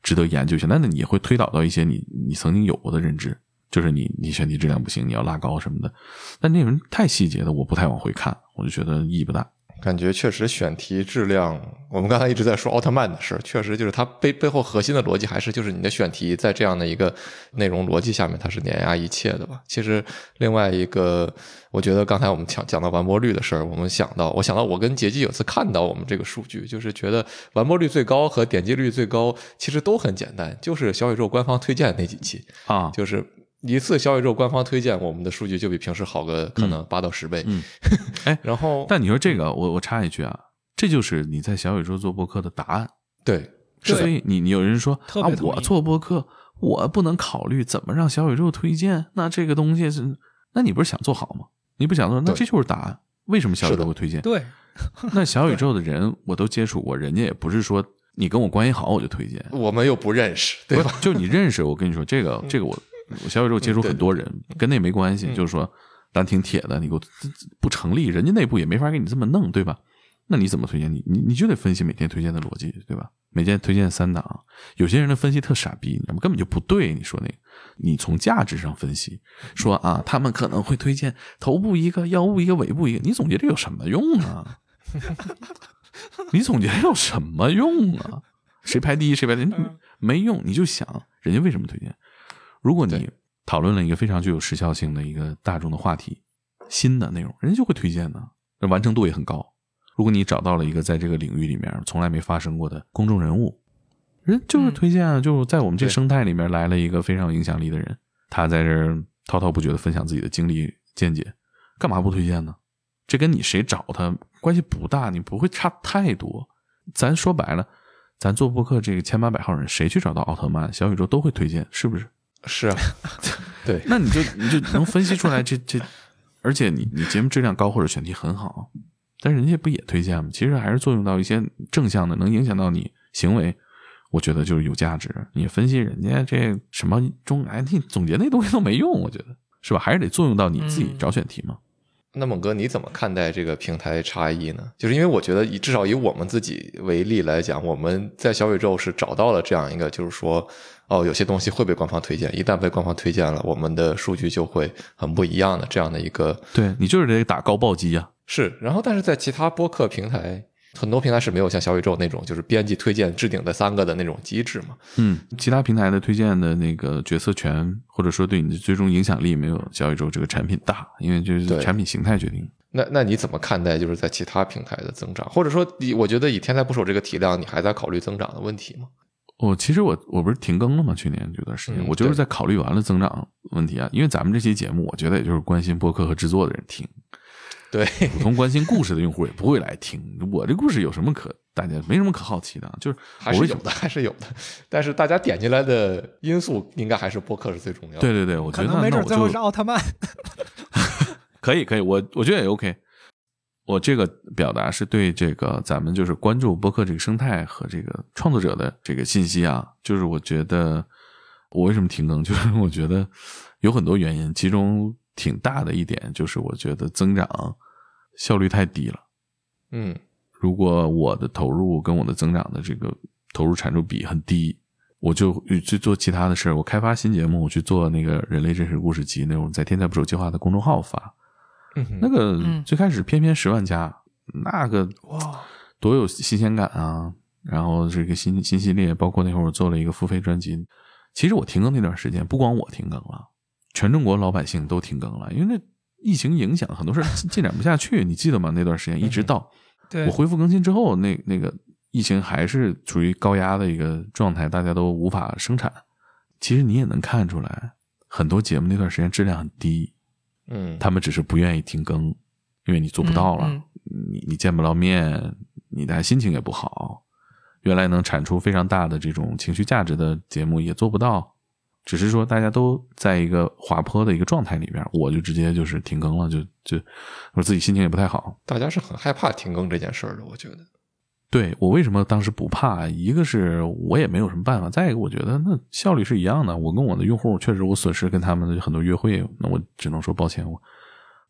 值得研究一下。那那你会推导到一些你你曾经有过的认知，就是你你选题质量不行，你要拉高什么的。但内容太细节的，我不太往回看，我就觉得意义不大。感觉确实选题质量，我们刚才一直在说奥特曼的事，确实就是它背背后核心的逻辑还是就是你的选题在这样的一个内容逻辑下面，它是碾压一切的吧。其实另外一个，我觉得刚才我们讲讲到完播率的事儿，我们想到我想到我跟杰基有次看到我们这个数据，就是觉得完播率最高和点击率最高其实都很简单，就是小宇宙官方推荐那几期啊，就是。一次小宇宙官方推荐，我们的数据就比平时好个可能八到十倍。嗯，哎，然后，但你说这个，我我插一句啊，这就是你在小宇宙做播客的答案。对，所以你你有人说啊，我做播客，我不能考虑怎么让小宇宙推荐，那这个东西是，那你不是想做好吗？你不想做，那这就是答案。为什么小宇宙会推荐？对，那小宇宙的人我都接触过，人家也不是说你跟我关系好我就推荐，我们又不认识，对吧？就你认识，我跟你说这个这个我。小宇宙接触很多人，跟那没关系。就是说，咱挺铁的，你给我不成立，人家内部也没法给你这么弄，对吧？那你怎么推荐？你你你就得分析每天推荐的逻辑，对吧？每天推荐三档，有些人的分析特傻逼，你知道吗？根本就不对。你说那个，你从价值上分析，说啊，他们可能会推荐头部一个，腰部一个，尾部一个。你总结这有什么用啊？你总结有什么用啊？谁排第一，谁排第一没用。你就想人家为什么推荐。如果你讨论了一个非常具有时效性的一个大众的话题，新的内容，人家就会推荐呢，那完成度也很高。如果你找到了一个在这个领域里面从来没发生过的公众人物，人就是推荐啊，就在我们这生态里面来了一个非常有影响力的人，他在这滔滔不绝的分享自己的经历见解，干嘛不推荐呢？这跟你谁找他关系不大，你不会差太多。咱说白了，咱做播客这个千八百号人，谁去找到奥特曼、小宇宙都会推荐，是不是？是啊，对，那你就你就能分析出来这这，而且你你节目质量高或者选题很好，但是人家不也推荐吗？其实还是作用到一些正向的，能影响到你行为，我觉得就是有价值。你分析人家这什么中哎，你总结那东西都没用，我觉得是吧？还是得作用到你自己找选题嘛。那猛哥，你怎么看待这个平台差异呢？就是因为我觉得以至少以我们自己为例来讲，我们在小宇宙是找到了这样一个，就是说。哦，有些东西会被官方推荐，一旦被官方推荐了，我们的数据就会很不一样的这样的一个。对你就是得打高暴击啊。是，然后但是在其他播客平台，很多平台是没有像小宇宙那种就是编辑推荐置顶的三个的那种机制嘛。嗯，其他平台的推荐的那个决策权，或者说对你的最终影响力，没有小宇宙这个产品大，因为就是产品形态决定。那那你怎么看待就是在其他平台的增长，或者说以我觉得以天才捕手这个体量，你还在考虑增长的问题吗？我其实我我不是停更了吗？去年这段时间，嗯我就是在考虑完了增长问题啊。因为咱们这期节目，我觉得也就是关心播客和制作的人听，对，普通关心故事的用户也不会来听。我这故事有什么可大家没什么可好奇的啊，就是还是有的，还是有的。但是大家点进来的因素，应该还是播客是最重要的。对对对，我觉得没准最后是奥特曼。可以可以，我我觉得也 OK。我这个表达是对这个咱们就是关注播客这个生态和这个创作者的这个信息啊，就是我觉得我为什么停更，就是我觉得有很多原因，其中挺大的一点就是我觉得增长效率太低了。嗯如果我的投入跟我的增长的这个投入产出比很低，我就去做其他的事儿。我开发新节目，我去做那个人类真实故事集那种在天才捕手计划的公众号发。嗯那个嗯最开始偏偏十万加，那个哇，多有新鲜感啊！然后这个新新系列，包括那会儿我做了一个付费专辑。其实我停更那段时间，不光我停更了，全中国老百姓都停更了，因为那疫情影响，很多事儿进进展不下去，你记得吗？那段时间一直到对我恢复更新之后，那那个疫情还是处于高压的一个状态，大家都无法生产。其实你也能看出来，很多节目那段时间质量很低，嗯，他们只是不愿意停更，因为你做不到了，嗯你你见不到面，你的心情也不好。原来能产出非常大的这种情绪价值的节目也做不到，只是说大家都在一个滑坡的一个状态里边，我就直接就是停更了，就就我自己心情也不太好。大家是很害怕停更这件事儿的，我觉得。对我为什么当时不怕？一个是我也没有什么办法，再一个我觉得那效率是一样的。我跟我的用户确实我损失跟他们的很多约会，那我只能说抱歉，我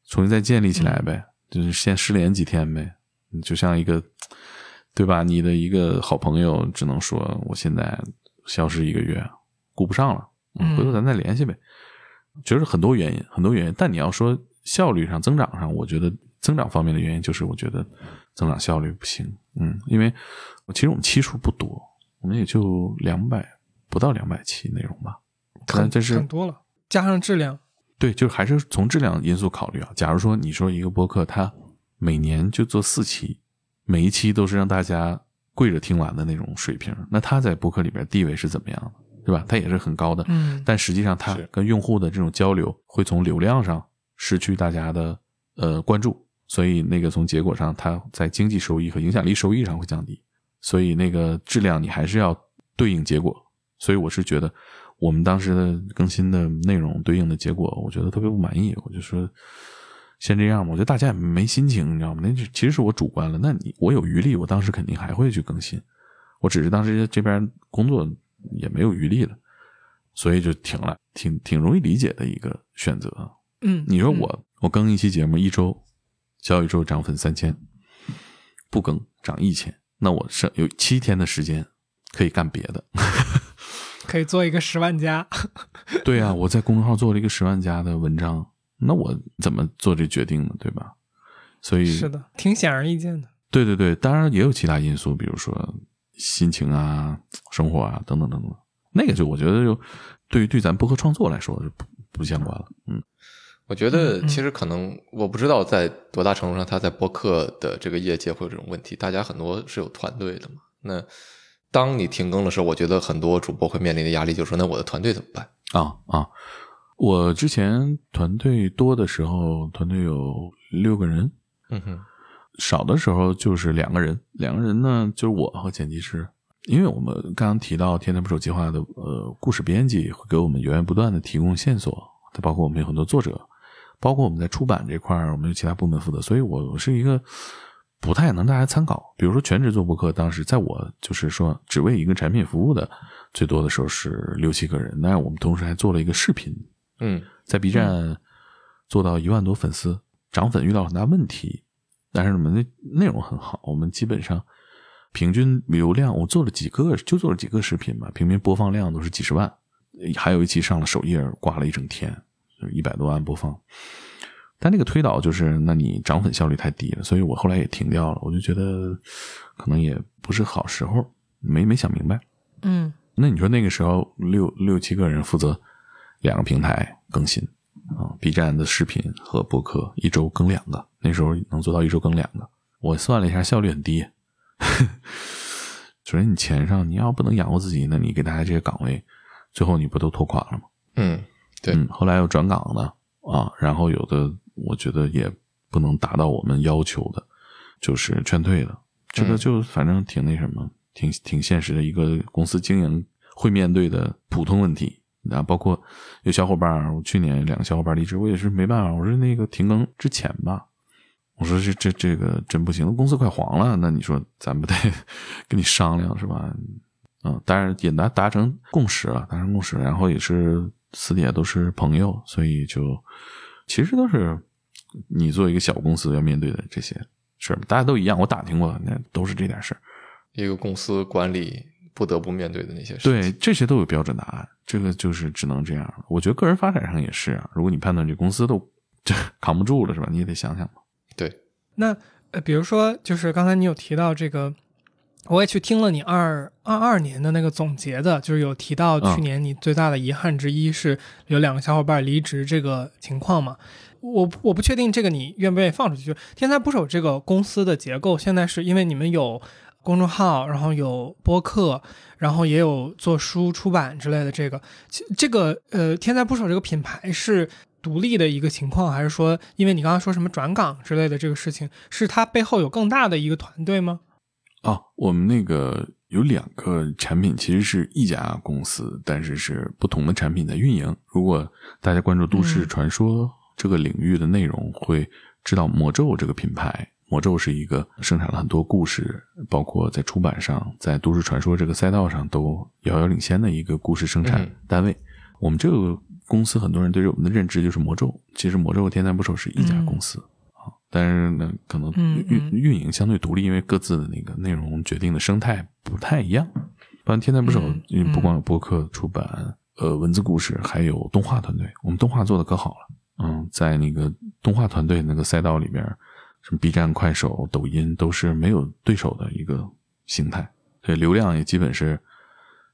重新再建立起来呗，就是先失联几天呗。就像一个对吧？你的一个好朋友只能说我现在消失一个月，顾不上了，嗯回头咱再联系呗。就是很多原因，很多原因。但你要说效率上、增长上，我觉得增长方面的原因就是我觉得增长效率不行。嗯，因为其实我们期数不多，我们也就两百不到两百期内容吧。可能这是更多了，加上质量，对，就是还是从质量因素考虑啊。假如说你说一个播客，它每年就做四期，每一期都是让大家跪着听完的那种水平，那它在播客里边地位是怎么样的，对吧？它也是很高的。嗯，但实际上，它跟用户的这种交流会从流量上失去大家的呃关注，所以那个从结果上，它在经济收益和影响力收益上会降低。所以那个质量你还是要对应结果。所以我是觉得我们当时的更新的内容对应的结果，我觉得特别不满意。我就说先这样吧，我觉得大家也没心情，你知道吗？那是其实是我主观了。那你我有余力，我当时肯定还会去更新。我只是当时这边工作也没有余力了，所以就停了，挺挺容易理解的一个选择。嗯，你说嗯我我更一期节目一周，小宇宙涨粉三千，不更涨一千，那我剩有七天的时间可以干别的。可以做一个十万加，对啊，我在公众号做了一个十万加的文章，那我怎么做这决定呢？对吧？所以是的，挺显而易见的。对对对，当然也有其他因素，比如说心情啊、生活啊等等等等。那个就我觉得就对于对咱播客创作来说就不不相关了。嗯，我觉得其实可能我不知道在多大程度上他在播客的这个业界会有这种问题，大家很多是有团队的嘛。那当你停更的时候，我觉得很多主播会面临的压力就是说，那我的团队怎么办？啊啊，我之前团队多的时候，团队有六个人，嗯哼，少的时候就是两个人。两个人呢，就是我和剪辑师。因为我们刚刚提到《天才捕手计划》的呃故事编辑会给我们源源不断的提供线索，它包括我们有很多作者，包括我们在出版这块儿，我们有其他部门负责，所以我我是一个不太能大家参考。比如说全职做播客，当时在我就是说只为一个产品服务的，最多的时候是六七个人，但是我们同时还做了一个视频，嗯在 B 站做到一万多粉丝，涨粉遇到很大问题，但是我们的内容很好，我们基本上平均流量，我做了几个，就做了几个视频吧，平均播放量都是几十万，还有一期上了首页，挂了一整天，就是一百多万播放。但那个推导就是，那你涨粉效率太低了，所以我后来也停掉了。我就觉得可能也不是好时候，没没想明白。嗯那你说那个时候六六七个人负责两个平台更新啊，B 站的视频和博客一周更两个，那时候能做到一周更两个。我算了一下，效率很低。首先，你钱上你要不能养活自己，那你给大家这些岗位，最后你不都拖垮了吗？嗯，对嗯，后来又转岗的啊，然后有的我觉得也不能达到我们要求的，就是劝退的。这个嗯就反正挺那什么，挺挺现实的一个公司经营会面对的普通问题。啊，包括有小伙伴，我去年两个小伙伴离职，我也是没办法，我说那个停更之前吧，我说这这这个真不行，公司快黄了，那你说咱不得 跟你商量是吧？嗯，当然也达达成共识了，达成共识，然后也是私底下都是朋友，所以就其实都是你作为一个小公司要面对的这些事儿，大家都一样。我打听过，那都是这点事儿。一个公司管理不得不面对的那些事对，这些都有标准答案，这个就是只能这样。我觉得个人发展上也是啊，如果你判断这公司都这 扛不住了，是吧？你也得想想嘛。对，那呃，比如说，就是刚才你有提到这个，我也去听了你二二二年的那个总结的，就是有提到去年你最大的遗憾之一是有两个小伙伴离职这个情况嘛。我我不确定这个你愿不愿意放出去。就天才捕手这个公司的结构，现在是因为你们有公众号，然后有播客，然后也有做书出版之类的。这个这个呃，天才捕手这个品牌是独立的一个情况，还是说因为你刚刚说什么转岗之类的这个事情，是它背后有更大的一个团队吗？哦，我们那个有两个产品，其实是一家公司，但是是不同的产品在运营。如果大家关注都市嗯传说这个领域的内容，会知道魔咒这个品牌。魔咒是一个生产了很多故事，包括在出版上，在都市传说这个赛道上都遥遥领先的一个故事生产嗯单位。我们这个公司很多人对于我们的认知就是魔咒，其实魔咒和天才捕手是一家公司。啊，但是呢，可能嗯运嗯运营相对独立，因为各自的那个内容决定的生态不太一样。不然天才捕手嗯，因为不光有播客出版，呃，文字故事，还有动画团队。我们动画做的可好了，嗯，在那个动画团队那个赛道里边，什么 B 站、快手、抖音都是没有对手的一个形态，所以流量也基本是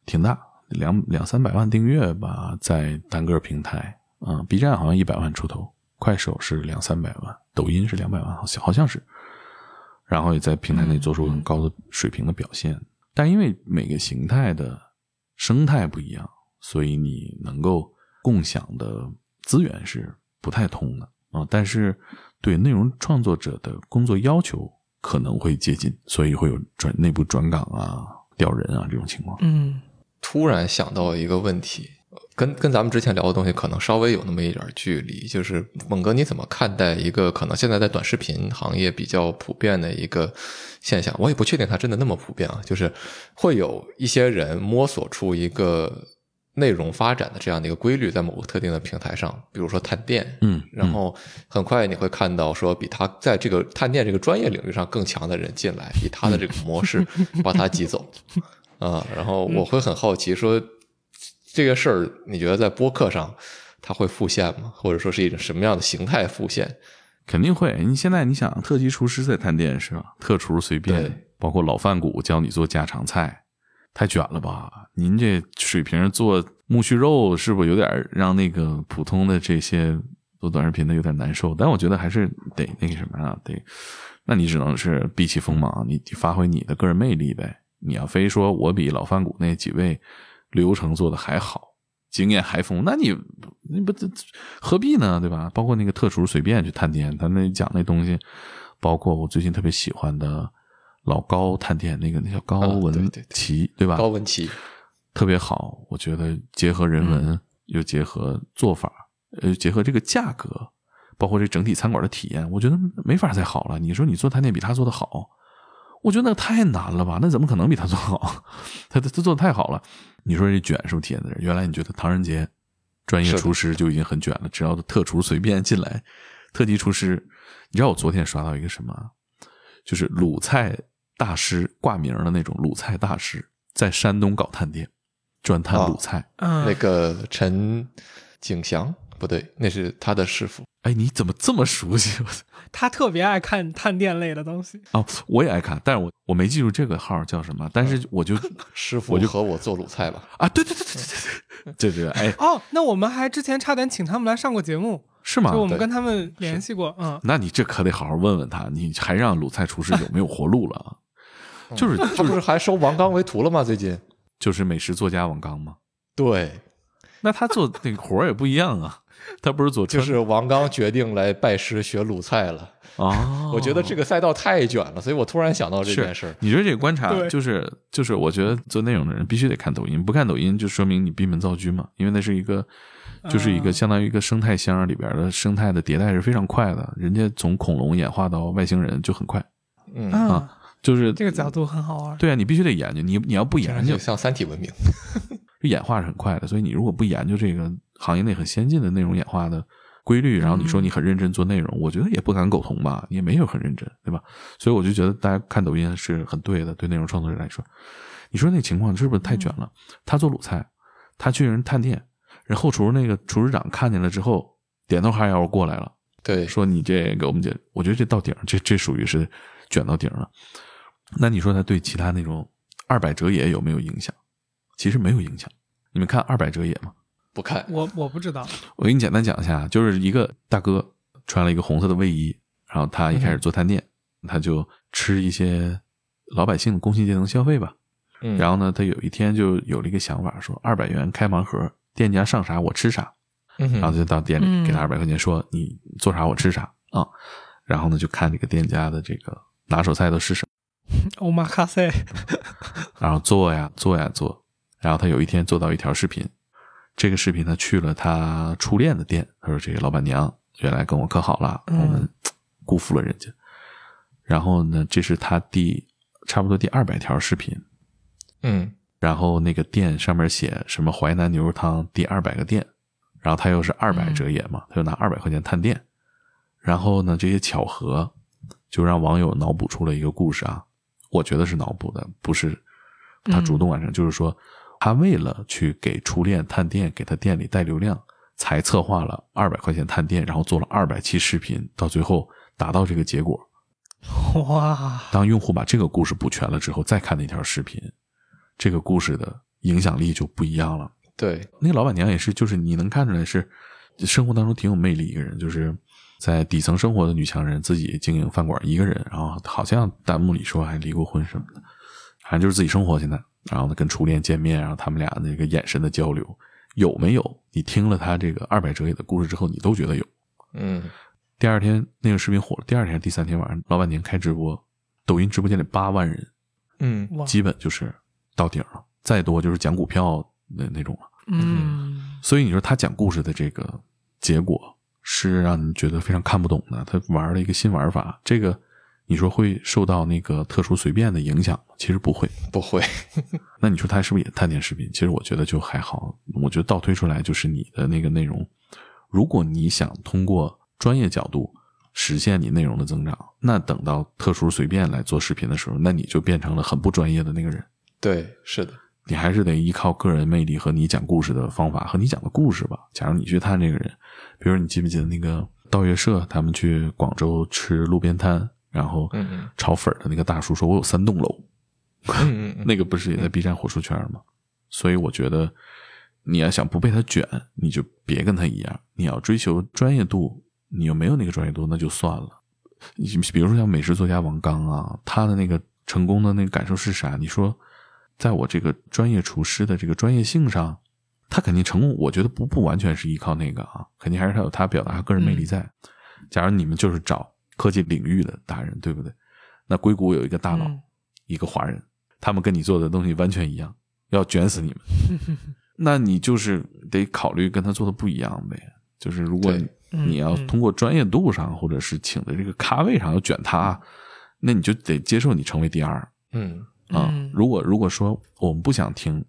挺大，两两三百万订阅吧，在单个平台啊、b 站好像一百万出头，快手是两三百万，抖音是两百万，好像好像是，然后也在平台内做出很高的水平的表现。但因为每个形态的生态不一样，所以你能够共享的资源是不太通的啊。但是对内容创作者的工作要求可能会接近，所以会有转内部转岗啊、调人啊这种情况。嗯突然想到一个问题，跟跟咱们之前聊的东西可能稍微有那么一点距离，就是猛哥你怎么看待一个可能现在在短视频行业比较普遍的一个现象？我也不确定它真的那么普遍啊，就是会有一些人摸索出一个内容发展的这样的一个规律，在某个特定的平台上，比如说探店，嗯，然后很快你会看到说，比他在这个探店这个专业领域上更强的人进来，以他的这个模式把他挤走 啊。然后我会很好奇说，这个事儿你觉得在播客上它会复现吗？或者说是一种什么样的形态复现？肯定会。你现在你想，特级厨师在探店是吧？特厨随便，包括老饭骨教你做家常菜，太卷了吧？您这水平做木须肉，是不是有点让那个普通的这些做短视频的有点难受？但我觉得还是得那个什么啊，得，那你只能是避其锋芒，你你发挥你的个人魅力呗。你要非说我比老饭骨那几位流程做的还好，经验还丰富，那你你不何必呢？对吧？包括那个特厨随便去探店，他那讲那东西，包括我最近特别喜欢的老高探店那个那叫高文琪，对吧？高文琪，特别好，我觉得结合人文，又结合做法，呃，结合这个价格，包括这整体餐馆的体验，我觉得没法再好了。你说你做探店比他做的好，我觉得那太难了吧？那怎么可能比他做好？他他他做的太好了。你说这卷是不是体现在这儿？原来你觉得唐人街专业厨师就已经很卷了，只要特厨随便进来，特级厨师，你知道我昨天刷到一个什么？就是鲁菜大师挂名的那种鲁菜大师，在山东搞探店，专探哦鲁菜。嗯，那个陈景祥不对，那是他的师傅。哎，你怎么这么熟悉？他特别爱看探店类的东西。哦，我也爱看，但是我我没记住这个号叫什么，但是我就 师傅我就和我做鲁菜吧。啊，对对对对对对对对对，哎，哦，那我们还之前差点请他们来上过节目，是吗就？我们跟他们联系过。嗯，那你这可得好好问问他，你还让鲁菜厨师有没有活路了啊？就是他不是还收王刚为徒了吗？最近就是美食作家王刚吗？对，那他做 那个活儿也不一样啊，他不是做就是王刚决定来拜师学鲁菜了。哦，我觉得这个赛道太卷了，所以我突然想到这件事儿。你说这个观察就是就是，我觉得做内容的人必须得看抖音，不看抖音就说明你闭门造车嘛，因为那是一个就是一个啊相当于一个生态箱里边的生态的迭代是非常快的，人家从恐龙演化到外星人就很快，嗯，啊，就是这个角度很好玩。对啊，你必须得研究，你你要不研究，像三体文明。演化是很快的，所以你如果不研究这个行业内很先进的内容演化的规律，然后你说你很认真做内容，我觉得也不敢苟同吧，你也没有很认真，对吧？所以我就觉得大家看抖音是很对的，对内容创作者来说，你说那情况是不是太卷了？他做卤菜，他去人探店，人后厨那个厨师长看见了之后，点头哈腰过来了。对，说你这给我们解，我觉得这到顶，这这属于是卷到顶了。那你说他对其他那种二百折也有没有影响？其实没有影响。你们看二百折野吗？不看。我我不知道。我给你简单讲一下，就是一个大哥穿了一个红色的卫衣，然后他一开始做探店，他就吃一些老百姓的工薪阶层消费吧。嗯，然后呢，他有一天就有了一个想法，说二百元开盲盒，店家上啥我吃啥。嗯然后就到店里嗯给他二百块钱，说你做啥我吃啥啊。然后呢，就看这个店家的这个拿手菜都是什么，欧玛卡塞，然后做呀做呀做。然后他有一天做到一条视频，这个视频他去了他初恋的店，他说这个老板娘原来跟我可好了，嗯。我们辜负了人家。然后呢，这是他第差不多第二百条视频，嗯。然后那个店上面写什么淮南牛肉汤第二百个店，然后他又是二百折也嘛，他就拿二百块钱探店，然后呢这些巧合就让网友脑补出了一个故事啊，我觉得是脑补的，不是他主动完成，就是说他为了去给初恋探店，给他店里带流量，才策划了二百块钱探店，然后做了二百期视频，到最后达到这个结果。哇，当用户把这个故事补全了之后，再看那条视频，这个故事的影响力就不一样了。对，那个老板娘也是，就是你能看出来是生活当中挺有魅力一个人，就是在底层生活的女强人，自己经营饭馆一个人，然后好像弹幕里说还离过婚什么的，反正就是自己生活现在。然后呢，跟初恋见面，然后他们俩那个眼神的交流有没有？你听了他这个二百折野的故事之后，你都觉得有。嗯第二天那个视频火了，第二天、第三天晚上，老板娘开直播，抖音直播间里八万人，嗯，基本就是到顶了，再多就是讲股票那那种了。嗯，所以你说他讲故事的这个结果是让你觉得非常看不懂的，他玩了一个新玩法，这个你说会受到那个特殊随便的影响吗？其实不会。不会。那你说他是不是也探店视频？其实我觉得就还好，我觉得倒推出来就是你的那个内容，如果你想通过专业角度实现你内容的增长，那等到特殊随便来做视频的时候，那你就变成了很不专业的那个人。对，是的。你还是得依靠个人魅力和你讲故事的方法和你讲的故事吧。假如你去探这个人，比如你记不记得那个道月社他们去广州吃路边摊，然后炒粉儿的那个大叔说：“我有三栋楼。” 那个不是也在 B 站火出圈吗？所以我觉得你要想不被他卷，你就别跟他一样。你要追求专业度，你又没有那个专业度，那就算了。你比如说像美食作家王刚啊，他的那个成功的那个感受是啥？你说，在我这个专业厨师的这个专业性上，他肯定成功。我觉得不不完全是依靠那个啊，肯定还是他有他表达他个人魅力在。假如你们就是找科技领域的达人，对不对？那硅谷有一个大佬，嗯一个华人，他们跟你做的东西完全一样，要卷死你们。那你就是得考虑跟他做的不一样呗。就是如果你要通过专业度上，或者是请的这个咖位上要卷他，那你就得接受你成为第二嗯啊。嗯如果如果说我们不想听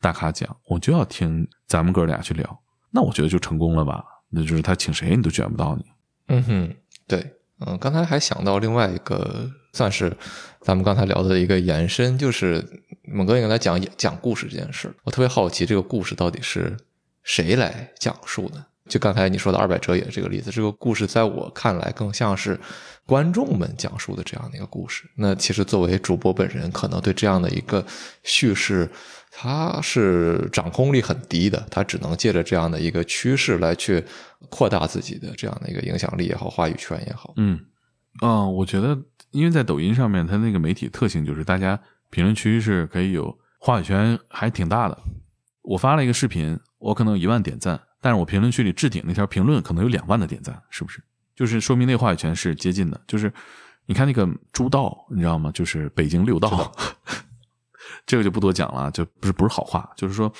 大咖讲，我就要听咱们哥俩去聊，那我觉得就成功了吧？那就是他请谁你都卷不到你。嗯哼，对，嗯，刚才还想到另外一个，算是咱们刚才聊的一个延伸，就是猛哥应该来讲讲故事这件事。我特别好奇，这个故事到底是谁来讲述的？就刚才你说的二百折也这个例子，这个故事在我看来更像是观众们讲述的这样的一个故事。那其实作为主播本人，可能对这样的一个叙事，他是掌控力很低的，他只能借着这样的一个趋势来去扩大自己的这样的一个影响力也好，话语权也好。嗯，啊、我觉得因为在抖音上面，它那个媒体特性就是大家评论区是可以有话语权，还挺大的。我发了一个视频，我可能有一万点赞，但是我评论区里置顶那条评论可能有两万的点赞，是不是？就是说明那个话语权是接近的。就是你看那个朱道，你知道吗？就是北京六道，这个就不多讲了，就不是不是好话，就是说。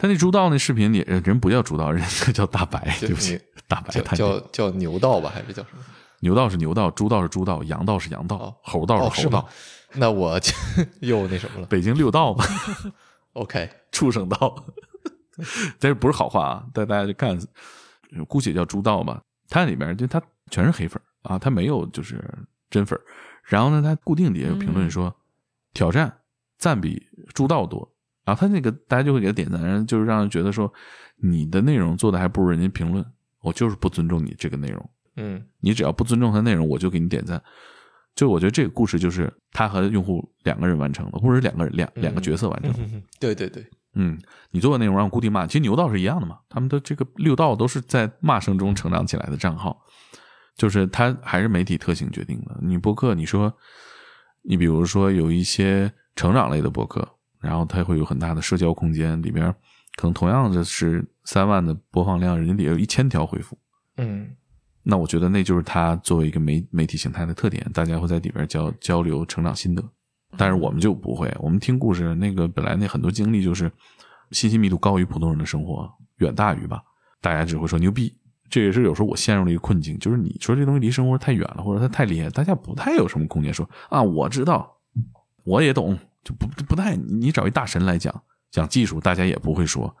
他那猪道那视频里，人人不叫猪道，人家叫大白，对不起，大白叫叫叫牛道吧，还是叫什么？牛道是牛道，猪道是猪道，羊道是羊道，哦猴道哦，是猴道，？那我就 又那什么了。北京六道嘛，OK，畜生道，但是不是好话啊，但大家就看，姑且叫猪道吧。它里面就它全是黑粉啊，它没有就是真粉。然后呢，它固定底下有评论说、挑战赞比助道多，然后他那个大家就会给他点赞，然后就是让人觉得说你的内容做的还不如人家评论，我就是不尊重你这个内容。嗯你只要不尊重他内容，我就给你点赞。就我觉得这个故事就是他和用户两个人完成的，或者两个人两两个角色完成的。嗯，对对对，嗯，你做的内容让固定骂，其实牛道是一样的嘛，他们的这个六道都是在骂声中成长起来的账号，就是它还是媒体特性决定的。你播客，你说你比如说有一些成长类的博客，然后它会有很大的社交空间，里边可能同样的是三万的播放量，人家也有一千条回复，嗯那我觉得那就是它作为一个媒媒体形态的特点，大家会在里边交交流成长心得。但是我们就不会，我们听故事那个本来那很多经历就是信息密度高于普通人的生活，远大于吧，大家只会说牛逼。这也是有时候我陷入了一个困境，就是你说这东西离生活太远了，或者它太厉害，大家不太有什么空间说啊，我知道，我也懂，就不不太。你找一大神来讲讲技术，大家也不会说，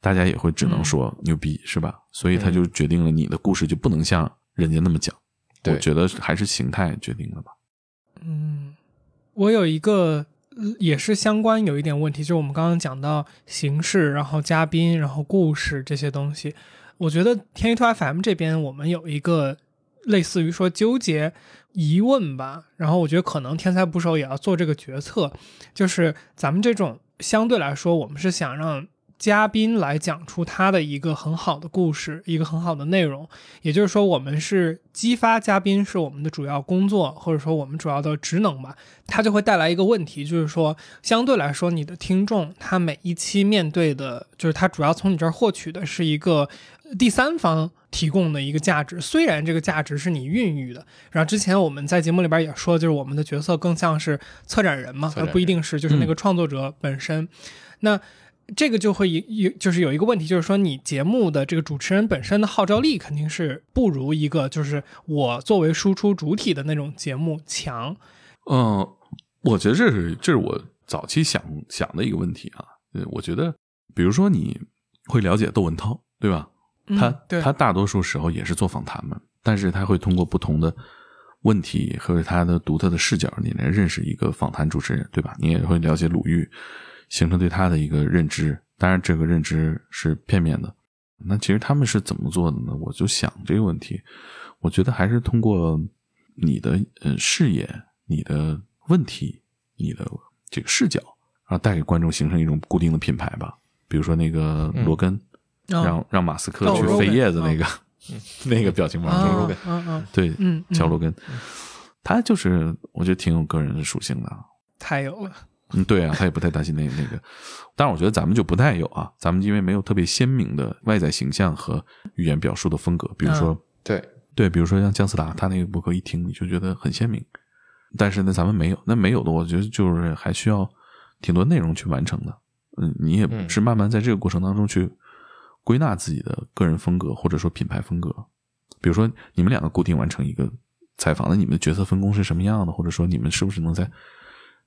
大家也会只能说牛逼，是吧？所以他就决定了你的故事就不能像人家那么讲。对我觉得还是形态决定了吧。嗯，我有一个呃也是相关有一点问题，就是我们刚刚讲到形式，然后嘉宾，然后故事这些东西，我觉得天娱兔 FM 这边我们有一个类似于说纠结疑问吧，然后我觉得可能天才捕手也要做这个决策，就是咱们这种相对来说，我们是想让。嘉宾来讲出他的一个很好的故事，一个很好的内容，也就是说，我们是激发嘉宾是我们的主要工作，或者说我们主要的职能吧。它就会带来一个问题，就是说，相对来说，你的听众他每一期面对的，就是他主要从你这儿获取的是一个第三方提供的一个价值，虽然这个价值是你孕育的。然后之前我们在节目里边也说，就是我们的角色更像是策展人嘛，人而不一定是就是那个创作者本身。那这个就会有有就是有一个问题，就是说你节目的这个主持人本身的号召力肯定是不如一个就是我作为输出主体的那种节目强。嗯，我觉得这是这是我早期想想的一个问题啊。呃我觉得，比如说你会了解窦文涛，对吧？他、嗯、对他大多数时候也是做访谈嘛，但是他会通过不同的问题和他的独特的视角，你来认识一个访谈主持人，对吧？你也会了解鲁豫，形成对他的一个认知。当然，这个认知是片面的。那其实他们是怎么做的呢？我就想这个问题，我觉得还是通过你的呃视野、你的问题、你的这个视角，然后带给观众形成一种固定的品牌吧。比如说那个罗根，嗯让让马斯克哦去飞叶子那个、嗯。那个表情包，啊就是罗根嗯嗯。对，乔罗根，他就是我觉得挺有个人的属性的啊。太有了。嗯，对啊，他也不太担心那那个，但是我觉得咱们就不太有啊，咱们因为没有特别鲜明的外在形象和语言表述的风格，比如说，对，对，比如说像姜思达，他那个博客一听你就觉得很鲜明，但是呢，咱们没有，那没有的，我觉得就是还需要挺多内容去完成的，嗯，你也嗯。是慢慢在这个过程当中去归纳自己的个人风格或者说品牌风格，比如说你们两个固定完成一个采访，那你们的角色分工是什么样的，或者说你们是不是能在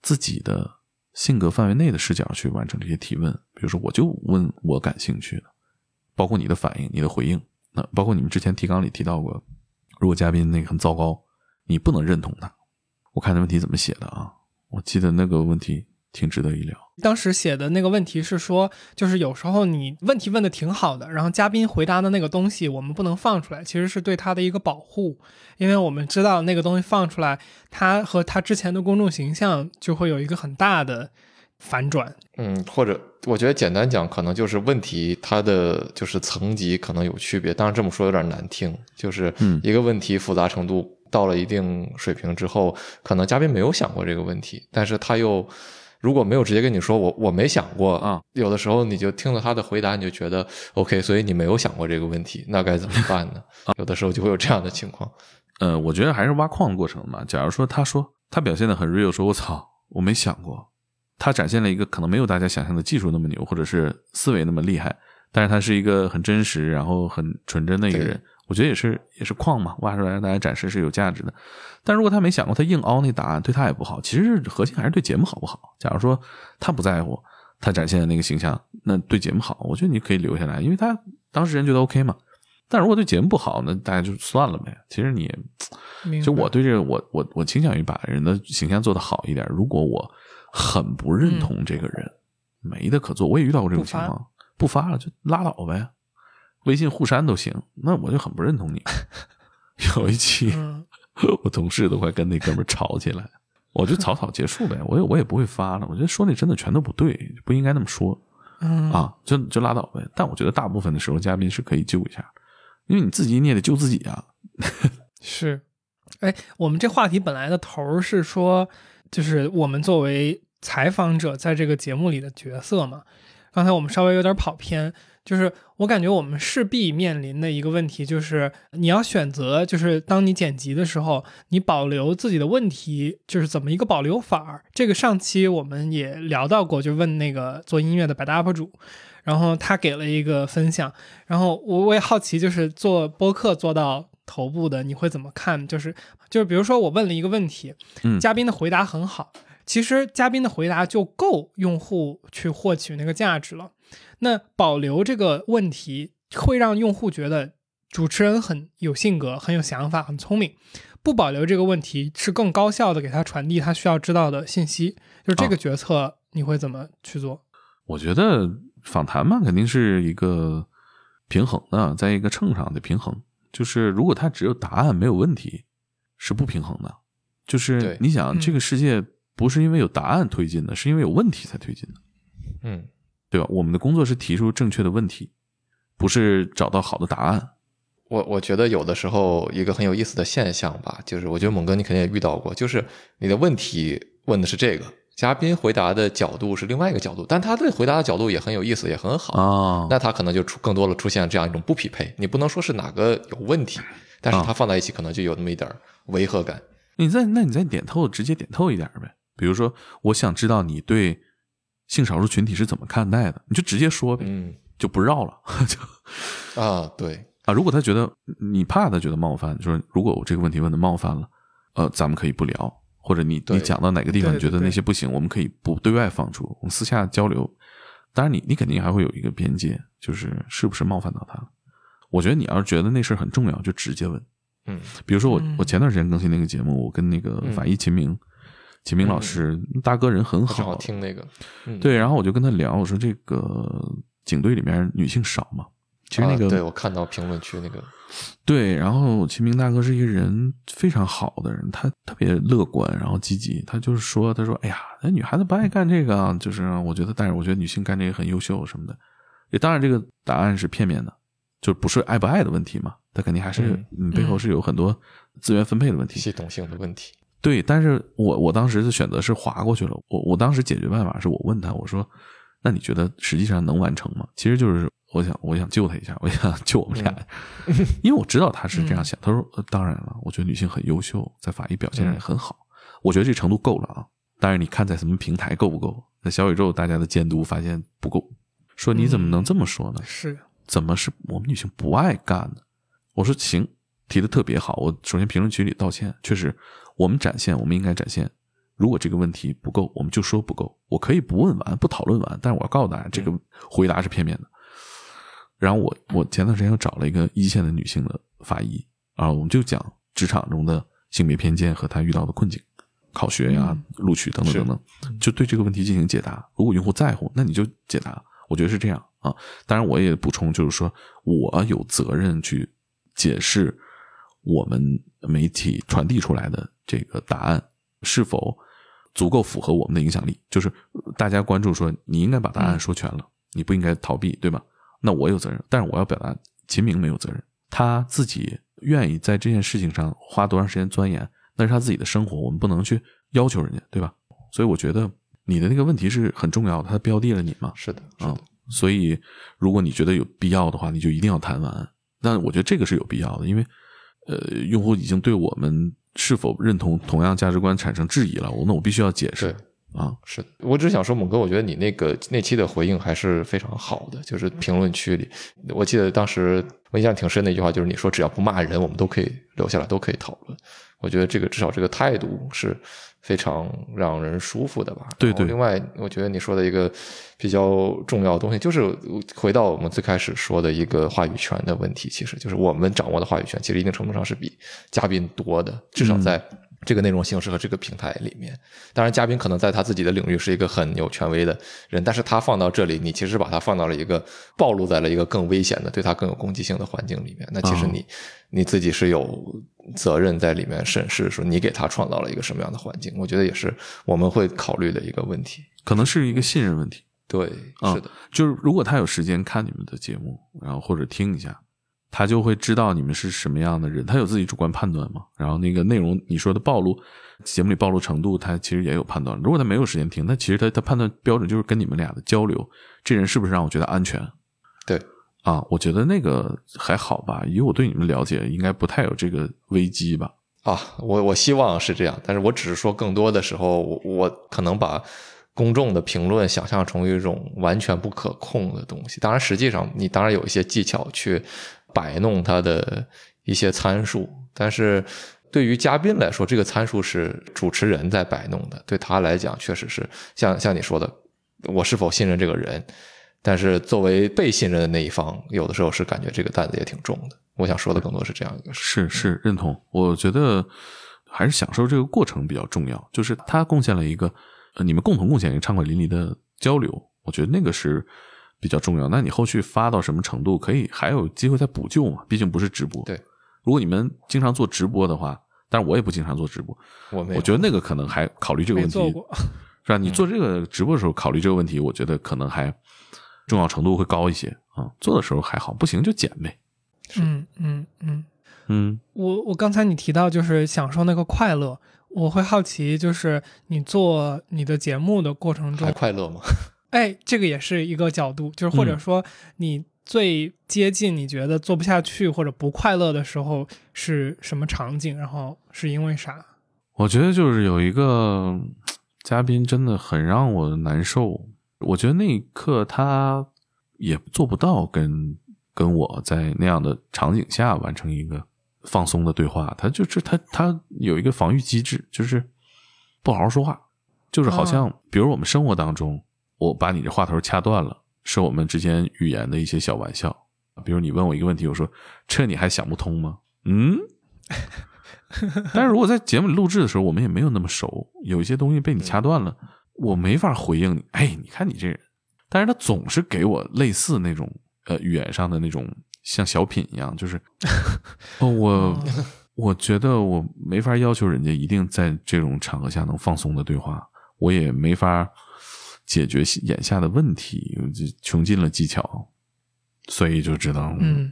自己的性格范围内的视角去完成这些提问。比如说，我就问我感兴趣的，包括你的反应、你的回应。那包括你们之前提纲里提到过，如果嘉宾那个很糟糕，你不能认同他。我看那问题怎么写的啊？我记得那个问题挺值得一聊。当时写的那个问题是说，就是有时候你问题问的挺好的，然后嘉宾回答的那个东西我们不能放出来，其实是对他的一个保护，因为我们知道那个东西放出来，他和他之前的公众形象就会有一个很大的反转。嗯，或者我觉得简单讲，可能就是问题它的就是层级可能有区别。当然这么说有点难听，就是嗯一个问题复杂程度到了一定水平之后，可能嘉宾没有想过这个问题，但是他又如果没有直接跟你说我我没想过啊，有的时候你就听了他的回答，你就觉得 OK，所以你没有想过这个问题，那该怎么办呢？有的时候就会有这样的情况。呃，我觉得还是挖矿的过程嘛。假如说他说他表现的很 real，说我操，我没想过，他展现了一个可能没有大家想象的技术那么牛，或者是思维那么厉害，但是他是一个很真实，然后很纯真的一个人。我觉得也是也是矿嘛，挖出来让大家展示是有价值的。但如果他没想过，他硬凹那答案对他也不好。其实核心还是对节目好不好。假如说他不在乎他展现的那个形象，那对节目好，我觉得你可以留下来，因为他当事人觉得 OK 嘛。但如果对节目不好，那大家就算了呗。其实你就我对这个，我我我倾向于把人的形象做得好一点。如果我很不认同这个人，没得可做。我也遇到过这种情况，不发了就拉倒呗，微信互删都行。那我就很不认同你。有一期，嗯 我同事都快跟那哥们吵起来，我就草草结束呗。我也我也不会发了。我觉得说那真的全都不对，不应该那么说嗯啊，就就拉倒呗。但我觉得大部分的时候，嘉宾是可以救一下，因为你自己你也得救自己啊。是，哎，我们这话题本来的头儿是说，就是我们作为采访者在这个节目里的角色嘛。刚才我们稍微有点跑偏，就是我感觉我们势必面临的一个问题，就是你要选择，就是当你剪辑的时候，你保留自己的问题，就是怎么一个保留法儿。这个上期我们也聊到过，就问那个做音乐的百搭 UP 主，然后他给了一个分享，然后我我也好奇，就是做播客做到头部的，你会怎么看？就是就是比如说我问了一个问题，嗯嘉宾的回答很好，其实嘉宾的回答就够用户去获取那个价值了。那保留这个问题会让用户觉得主持人很有性格、很有想法、很聪明。不保留这个问题是更高效的给他传递他需要知道的信息。就是这个决策你会怎么去做？我觉得访谈嘛，肯定是一个平衡的，在一个秤上的平衡。就是如果他只有答案没有问题，是不平衡的。就是你想，嗯这个世界不是因为有答案推进的，是因为有问题才推进的，嗯，对吧？我们的工作是提出正确的问题，不是找到好的答案。我我觉得有的时候一个很有意思的现象吧，就是我觉得猛哥你肯定也遇到过，就是你的问题问的是这个，嘉宾回答的角度是另外一个角度，但他的回答的角度也很有意思，也很好，啊，那他可能就出更多的出现这样一种不匹配。你不能说是哪个有问题，但是他放在一起可能就有那么一点儿违和感。你再那你再点透，直接点透一点呗。比如说，我想知道你对性少数群体是怎么看待的，你就直接说呗，嗯就不绕了。就啊，对，啊，如果他觉得你怕他觉得冒犯，就是如果我这个问题问的冒犯了，呃，咱们可以不聊，或者你你讲到哪个地方你觉得那些不行，我们可以不对外放出，我们私下交流。当然你，你肯定还会有一个边界，就是是不是冒犯到他了。我觉得你要是觉得那事儿很重要，就直接问。嗯比如说我、嗯我前段时间更新那个节目，我跟那个嗯法医秦明，秦明老师、大哥人很我正好好，听那个，嗯，对，然后我就跟他聊，我说这个警队里面女性少嘛，其实那个、啊对我看到评论区那个，对，然后秦明大哥是一个人非常好的人，他特别乐观，然后积极。他就是说，他说：“哎呀，那女孩子不爱干这个啊，就是我觉得，但是我觉得女性干这个很优秀什么的。”也当然，这个答案是片面的，就不是爱不爱的问题嘛，他肯定还是背后是有很多资源分配的问题。系统性的问题。对，但是我我当时的选择是划过去了。我我当时解决办法是我问他，我说：“那你觉得实际上能完成吗？”其实就是我想我想救他一下，我想救我们俩，因为我知道他是这样想。他说、呃当然了，我觉得女性很优秀，在法医表现上也很好，我觉得这程度够了啊。但是你看在什么平台够不够？在小宇宙大家的监督发现不够，说你怎么能这么说呢？是，怎么是我们女性不爱干呢？我说行，提的特别好。我首先评论区里道歉，确实我们展现，我们应该展现。如果这个问题不够，我们就说不够。我可以不问完，不讨论完，但是我要告诉大家，这个回答是片面的。然后我我前段时间又找了一个一线的女性的法医啊，我们就讲职场中的性别偏见和她遇到的困境。考学呀、录取等等等等，就对这个问题进行解答。如果用户在乎，那你就解答。我觉得是这样啊。当然，我也补充，就是说我有责任去解释我们媒体传递出来的这个答案是否足够符合我们的影响力。就是大家关注说，你应该把答案说全了，你不应该逃避，对吧？那我有责任，但是我要表达，秦明没有责任，他自己愿意在这件事情上花多长时间钻研，那是他自己的生活，我们不能去要求人家，对吧？所以我觉得你的那个问题是很重要的，他标的了你嘛，是的，是啊的，，所以如果你觉得有必要的话，你就一定要谈完。但我觉得这个是有必要的，因为呃，用户已经对我们是否认同同样价值观产生质疑了，我那我必须要解释。啊，是的，我只想说，猛哥，我觉得你那个那期的回应还是非常好的，就是评论区里，我记得当时我印象挺深的一句话，就是你说只要不骂人，我们都可以留下来，都可以讨论。我觉得这个至少这个态度是非常让人舒服的吧。对对。另外，我觉得你说的一个比较重要的东西，就是回到我们最开始说的一个话语权的问题，其实就是我们掌握的话语权，其实一定程度上是比嘉宾多的，至少在这个内容形式和这个平台里面。当然，嘉宾可能在他自己的领域是一个很有权威的人，但是他放到这里，你其实把他放到了一个暴露在了一个更危险的、对他更有攻击性的环境里面。那其实你、你自己是有责任在里面审视，说你给他创造了一个什么样的环境。我觉得也是我们会考虑的一个问题。可能是一个信任问题。对，啊是的，就是如果他有时间看你们的节目，然后或者听一下，他就会知道你们是什么样的人，他有自己主观判断嘛。然后那个内容你说的暴露，节目里暴露程度，他其实也有判断。如果他没有时间听，那其实他他判断标准就是跟你们俩的交流，这人是不是让我觉得安全对，啊？我觉得那个还好吧，以我对你们了解，应该不太有这个危机吧。啊，我我希望是这样，但是我只是说，更多的时候，我我可能把公众的评论想象成一种完全不可控的东西。当然，实际上你当然有一些技巧去摆弄它的一些参数，但是对于嘉宾来说，这个参数是主持人在摆弄的，对他来讲，确实是像像你说的，我是否信任这个人。但是作为被信任的那一方，有的时候是感觉这个担子也挺重的。我想说的更多是这样一个事。是是认同，我觉得还是享受这个过程比较重要。就是他贡献了一个，呃，你们共同贡献一个畅快淋漓的交流，我觉得那个是比较重要。那你后续发到什么程度，可以还有机会再补救嘛？毕竟不是直播。对，如果你们经常做直播的话，但是我也不经常做直播，我没有我觉得那个可能还考虑这个问题，没做过，是吧？你做这个直播的时候考虑这个问题，我觉得可能还重要程度会高一些啊。做的时候还好，不行就剪呗。嗯嗯嗯。嗯我我刚才你提到就是享受那个快乐，我会好奇，就是你做你的节目的过程中还，快乐吗？哎，这个也是一个角度，就是或者嗯。说你最接近你觉得做不下去或者不快乐的时候是什么场景，然后是因为啥？我觉得就是有一个嘉宾真的很让我难受，我觉得那一刻他也做不到跟跟我在那样的场景下完成一个放松的对话，他就是他他有一个防御机制，就是不好好说话，就是好像比如我们生活当中，我把你这话头掐断了，是我们之间语言的一些小玩笑，比如你问我一个问题，我说这你还想不通吗？嗯。但是如果在节目里录制的时候，我们也没有那么熟，有一些东西被你掐断了，我没法回应你。哎，你看你这人，但是他总是给我类似那种呃语言上的那种像小品一样，就是 哦，我我觉得我没法要求人家一定在这种场合下能放松的对话，我也没法解决眼下的问题，就穷尽了技巧，所以就只能，嗯，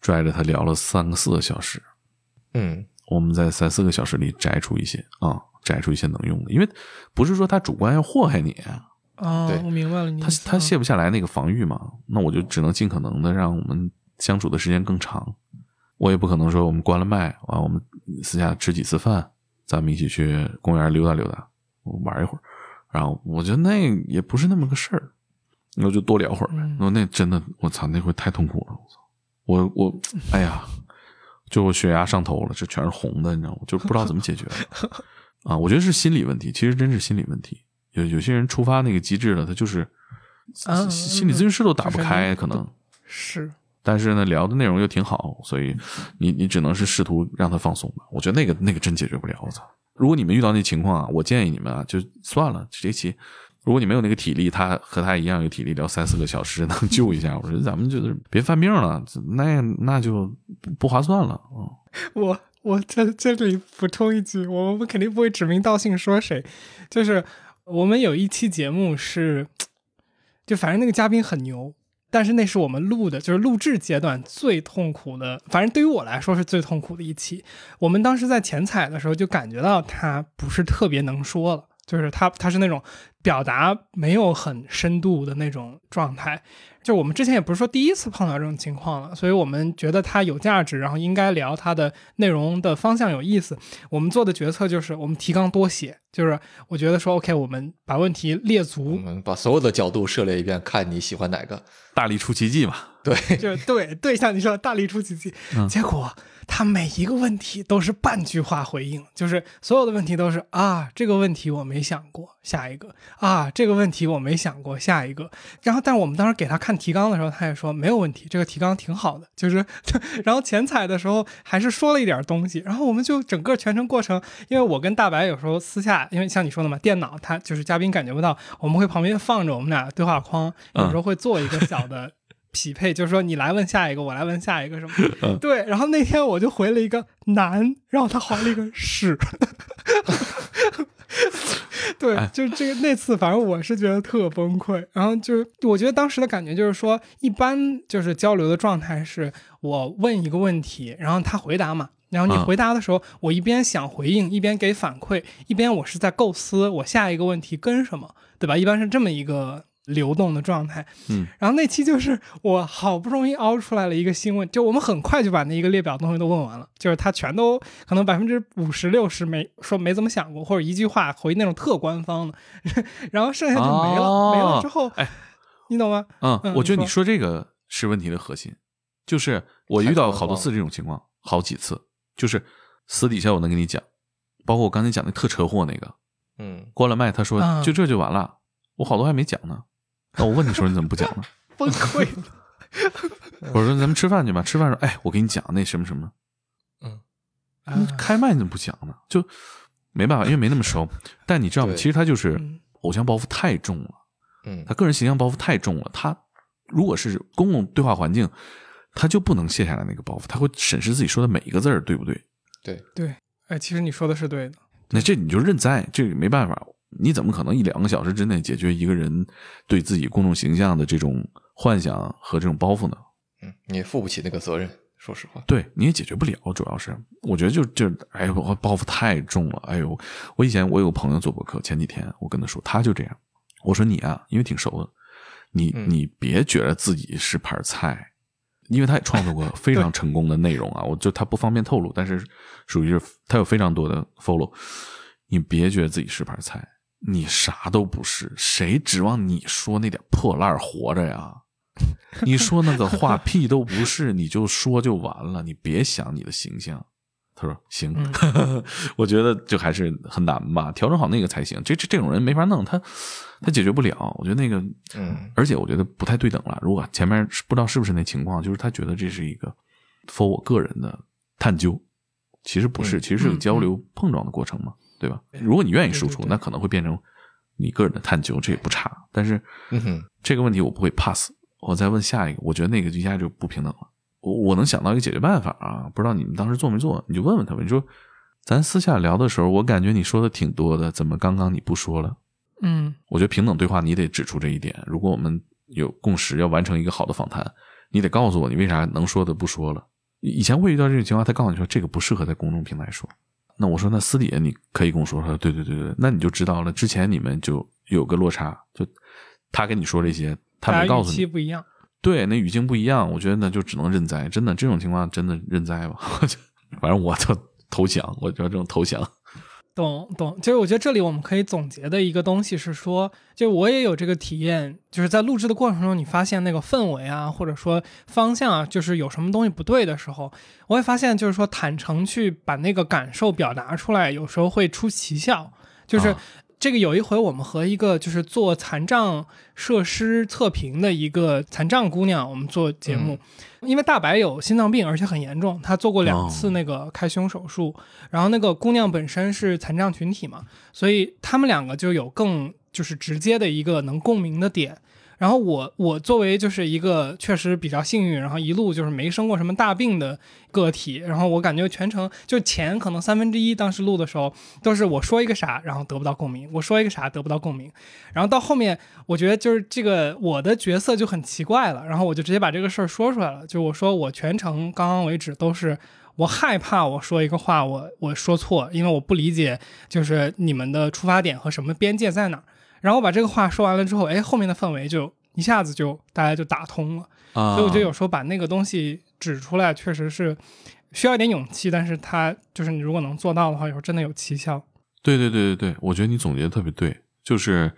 拽着他聊了三个四个小时。嗯，我们在三四个小时里摘出一些啊，摘出一些能用的，因为不是说他主观要祸害你，哦对，我明白了你他他卸不下来那个防御嘛，那我就只能尽可能的让我们相处的时间更长。我也不可能说我们关了麦，啊我们私下吃几次饭，咱们一起去公园溜达溜达，玩一会儿，然后我觉得那也不是那么个事儿，那就多聊会儿呗。嗯那那真的，我操，那会太痛苦了，我操，我我，哎呀，就我血压上头了，这全是红的，你知道吗？就不知道怎么解决了啊！我觉得是心理问题，其实真是心理问题。有有些人触发那个机制了，他就是心理咨询师都打不开，那可能。是但是呢，聊的内容又挺好，所以你你只能是试图让他放松吧。我觉得那个那个真解决不了，我操！如果你们遇到那情况啊，我建议你们啊，就算了，这期如果你没有那个体力，他和他一样有体力聊三四个小时能救一下，我说咱们就是别犯病了，那那就不划算了嗯。我我在这里补充一句，我们肯定不会指名道姓说谁，就是我们有一期节目是，就反正那个嘉宾很牛。但是那是我们录的，就是录制阶段最痛苦的，反正对于我来说是最痛苦的一期。我们当时在前采的时候就感觉到他不是特别能说了，就是他他是那种表达没有很深度的那种状态。就我们之前也不是说第一次碰到这种情况了，所以我们觉得它有价值，然后应该聊它的内容的方向有意思。我们做的决策就是我们提纲多写，就是我觉得说 OK，我们把问题列足，我们把所有的角度涉猎一遍，看你喜欢哪个，大力出奇迹嘛。对，就对对，像你说的大力出奇迹，结果。他每一个问题都是半句话回应，就是所有的问题都是啊，这个问题我没想过，下一个啊，这个问题我没想过，下一个。然后，但是我们当时给他看提纲的时候，他也说没有问题，这个提纲挺好的。就是，然后前采的时候还是说了一点东西。然后我们就整个全程过程，因为我跟大白有时候私下，因为像你说的嘛，电脑它就是嘉宾感觉不到，我们会旁边放着我们俩对话框，有时候会做一个小的。匹配就是说，你来问下一个，我来问下一个，什么？对。然后那天我就回了一个难，然后他回了一个是。对，就这个那次，反正我是觉得特崩溃。然后就是我觉得当时的感觉就是说，一般就是交流的状态是我问一个问题，然后他回答嘛。然后你回答的时候，我一边想回应，一边给反馈，一边我是在构思我下一个问题跟什么，对吧？一般是这么一个。流动的状态，嗯，然后那期就是我好不容易凹出来了一个新问，就我们很快就把那一个列表东西都问完了，就是他全都可能百分之五十六十没说没怎么想过，或者一句话回那种特官方的，然后剩下就没了，没了之后，哎，你懂吗？嗯，我觉得你说这个是问题的核心，就是我遇到好多次这种情况，好几次，就是私底下我能跟你讲，包括我刚才讲那特车祸那个，嗯，关了麦，他说就这就完了，我好多还没讲呢。那我问你说你怎么不讲呢？崩溃了。我说咱们吃饭去吧。吃饭说，哎，我给你讲那什么什么。嗯，开麦你怎么不讲呢？就没办法，因为没那么熟。但你知道吗？其实他就是偶像包袱太重了。嗯，他个人形象包袱太重了。他如果是公共对话环境，他就不能卸下来那个包袱。他会审视自己说的每一个字儿对不对？对对，哎，其实你说的是对的。那这你就认栽，这个没办法。你怎么可能一两个小时之内解决一个人对自己公众形象的这种幻想和这种包袱呢？嗯，你也负不起那个责任，说实话。对，你也解决不了，主要是我觉得就就哎呦，包袱太重了。哎呦，我以前我有个朋友做博客，前几天我跟他说，他就这样。我说你啊，因为挺熟的，你你别觉得自己是盘菜，因为他也创作过非常 成功的内容啊。我就他不方便透露，但是属于是他有非常多的 follow。你别觉得自己是盘菜。你啥都不是，谁指望你说那点破烂活着呀？你说那个话 屁都不是，你就说就完了，你别想你的形象。他说行，我觉得就还是很难吧，调整好那个才行。这这这种人没法弄，他他解决不了。我觉得那个，嗯，而且我觉得不太对等了。如果前面不知道是不是那情况，就是他觉得这是一个 for 我个人的探究，其实不是，其实是个交流碰撞的过程嘛。对吧？如果你愿意输出，那可能会变成你个人的探究，这也不差。但是，这个问题我不会 pass。我再问下一个，我觉得那个一下就不平等了。我我能想到一个解决办法啊，不知道你们当时做没做？你就问问他们，你说咱私下聊的时候，我感觉你说的挺多的，怎么刚刚你不说了？嗯，我觉得平等对话你得指出这一点。如果我们有共识，要完成一个好的访谈，你得告诉我你为啥能说的不说了。以前会遇到这种情况，他告诉你说这个不适合在公众平台说。那我说，那私底下你可以跟我说说，对对对对，那你就知道了。之前你们就有个落差，就他跟你说这些，他没告诉你，不一样，对，那语境不一样，我觉得那就只能认栽。真的，这种情况真的认栽吧。反正我就投降，我就这种投降。懂懂，就是我觉得这里我们可以总结的一个东西是说，就我也有这个体验，就是在录制的过程中，你发现那个氛围啊，或者说方向啊，就是有什么东西不对的时候，我也发现就是说坦诚去把那个感受表达出来，有时候会出奇效。就是这个有一回我们和一个就是做残障设施测评的一个残障姑娘，我们做节目，因为大白有心脏病，而且很严重，她做过两次那个开胸手术，然后那个姑娘本身是残障群体嘛，所以他们两个就有更就是直接的一个能共鸣的点。然后我我作为就是一个确实比较幸运，然后一路就是没生过什么大病的个体，然后我感觉全程就前可能三分之一当时录的时候都是我说一个啥，然后得不到共鸣，我说一个啥得不到共鸣，然后到后面我觉得就是这个我的角色就很奇怪了，然后我就直接把这个事儿说出来了，就我说我全程刚刚为止都是我害怕我说一个话我我说错，因为我不理解就是你们的出发点和什么边界在哪儿。然后我把这个话说完了之后，哎，后面的氛围就一下子就大家就打通了。啊，所以我觉得有时候把那个东西指出来，确实是需要一点勇气，但是它就是你如果能做到的话，有时候真的有奇效。对对对对对，我觉得你总结的特别对，就是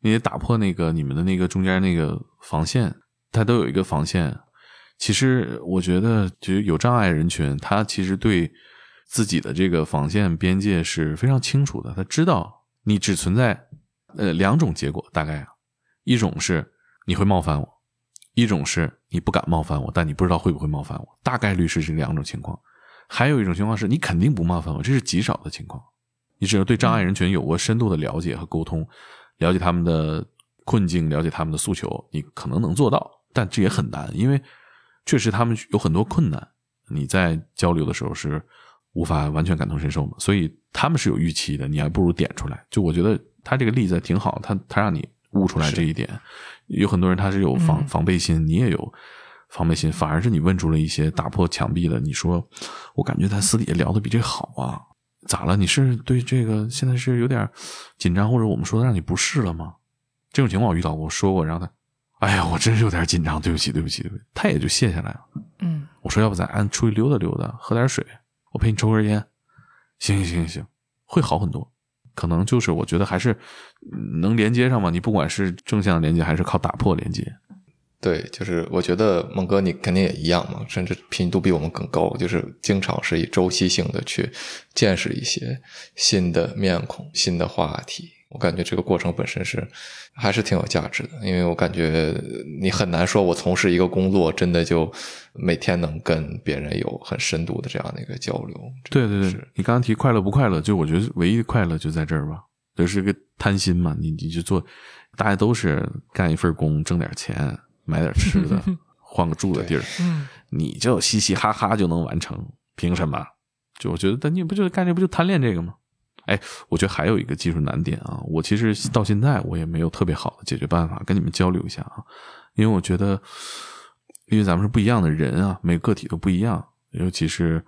你得打破那个你们的那个中间那个防线，它都有一个防线。其实我觉得，就是有障碍人群，他其实对自己的这个防线边界是非常清楚的，他知道你只存在呃两种结果，大概啊，一种是你会冒犯我，一种是你不敢冒犯我，但你不知道会不会冒犯我，大概率是这两种情况。还有一种情况是你肯定不冒犯我，这是极少的情况。你只有对障碍人群有过深度的了解和沟通，了解他们的困境，了解他们的诉求，你可能能做到，但这也很难，因为确实他们有很多困难，你在交流的时候是无法完全感同身受嘛，所以他们是有预期的，你还不如点出来。就我觉得他这个例子挺好，他他让你悟出来这一点。有很多人他是有防嗯防备心，你也有防备心，反而是你问出了一些打破墙壁的。你说，我感觉咱私底下聊的比这好啊，咋了？你是对这个现在是有点紧张，或者我们说的让你不适了吗？这种情况我遇到过，我说过，然后他，哎呀，我真是有点紧张，对不起，对不起，对不起，他也就卸下来了。嗯我说，要不咱俺出去溜达溜达，喝点水，我陪你抽根烟。行行行行行，会好很多。可能就是我觉得还是能连接上嘛，你不管是正向连接还是靠打破连接。对，就是我觉得孟哥你肯定也一样嘛，甚至频度比我们更高，就是经常是以周期性的去见识一些新的面孔、新的话题。我感觉这个过程本身是还是挺有价值的，因为我感觉你很难说，我从事一个工作，真的就每天能跟别人有很深度的这样的一个交流。对对对，你刚刚提快乐不快乐，就我觉得唯一的快乐就在这儿吧，就是个贪心嘛。你你就做，大家都是干一份工，挣点钱，买点吃的，换个住的地儿，嗯你就嘻嘻哈哈就能完成，凭什么？就我觉得，但你不就干这不就贪恋这个吗？哎，我觉得还有一个技术难点啊，我其实到现在我也没有特别好的解决办法，跟你们交流一下啊，因为我觉得，因为咱们是不一样的人啊，每个个体都不一样，尤其是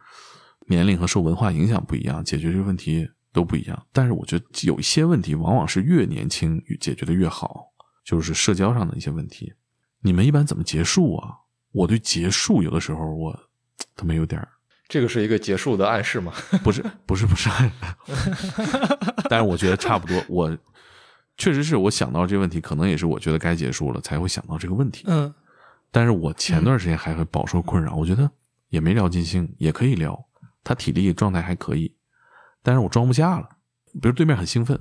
年龄和受文化影响不一样，解决这个问题都不一样。但是我觉得有一些问题往往是越年轻解决的越好，就是社交上的一些问题。你们一般怎么结束啊？我对结束有的时候我 他妈有点儿这个是一个结束的暗示吗？不是不是不是，但是我觉得差不多。我确实是我想到这个问题，可能也是我觉得该结束了才会想到这个问题。嗯但是我前段时间还会饱受困扰，我觉得也没聊尽兴，也可以聊，他体力状态还可以，但是我装不下了。比如对面很兴奋，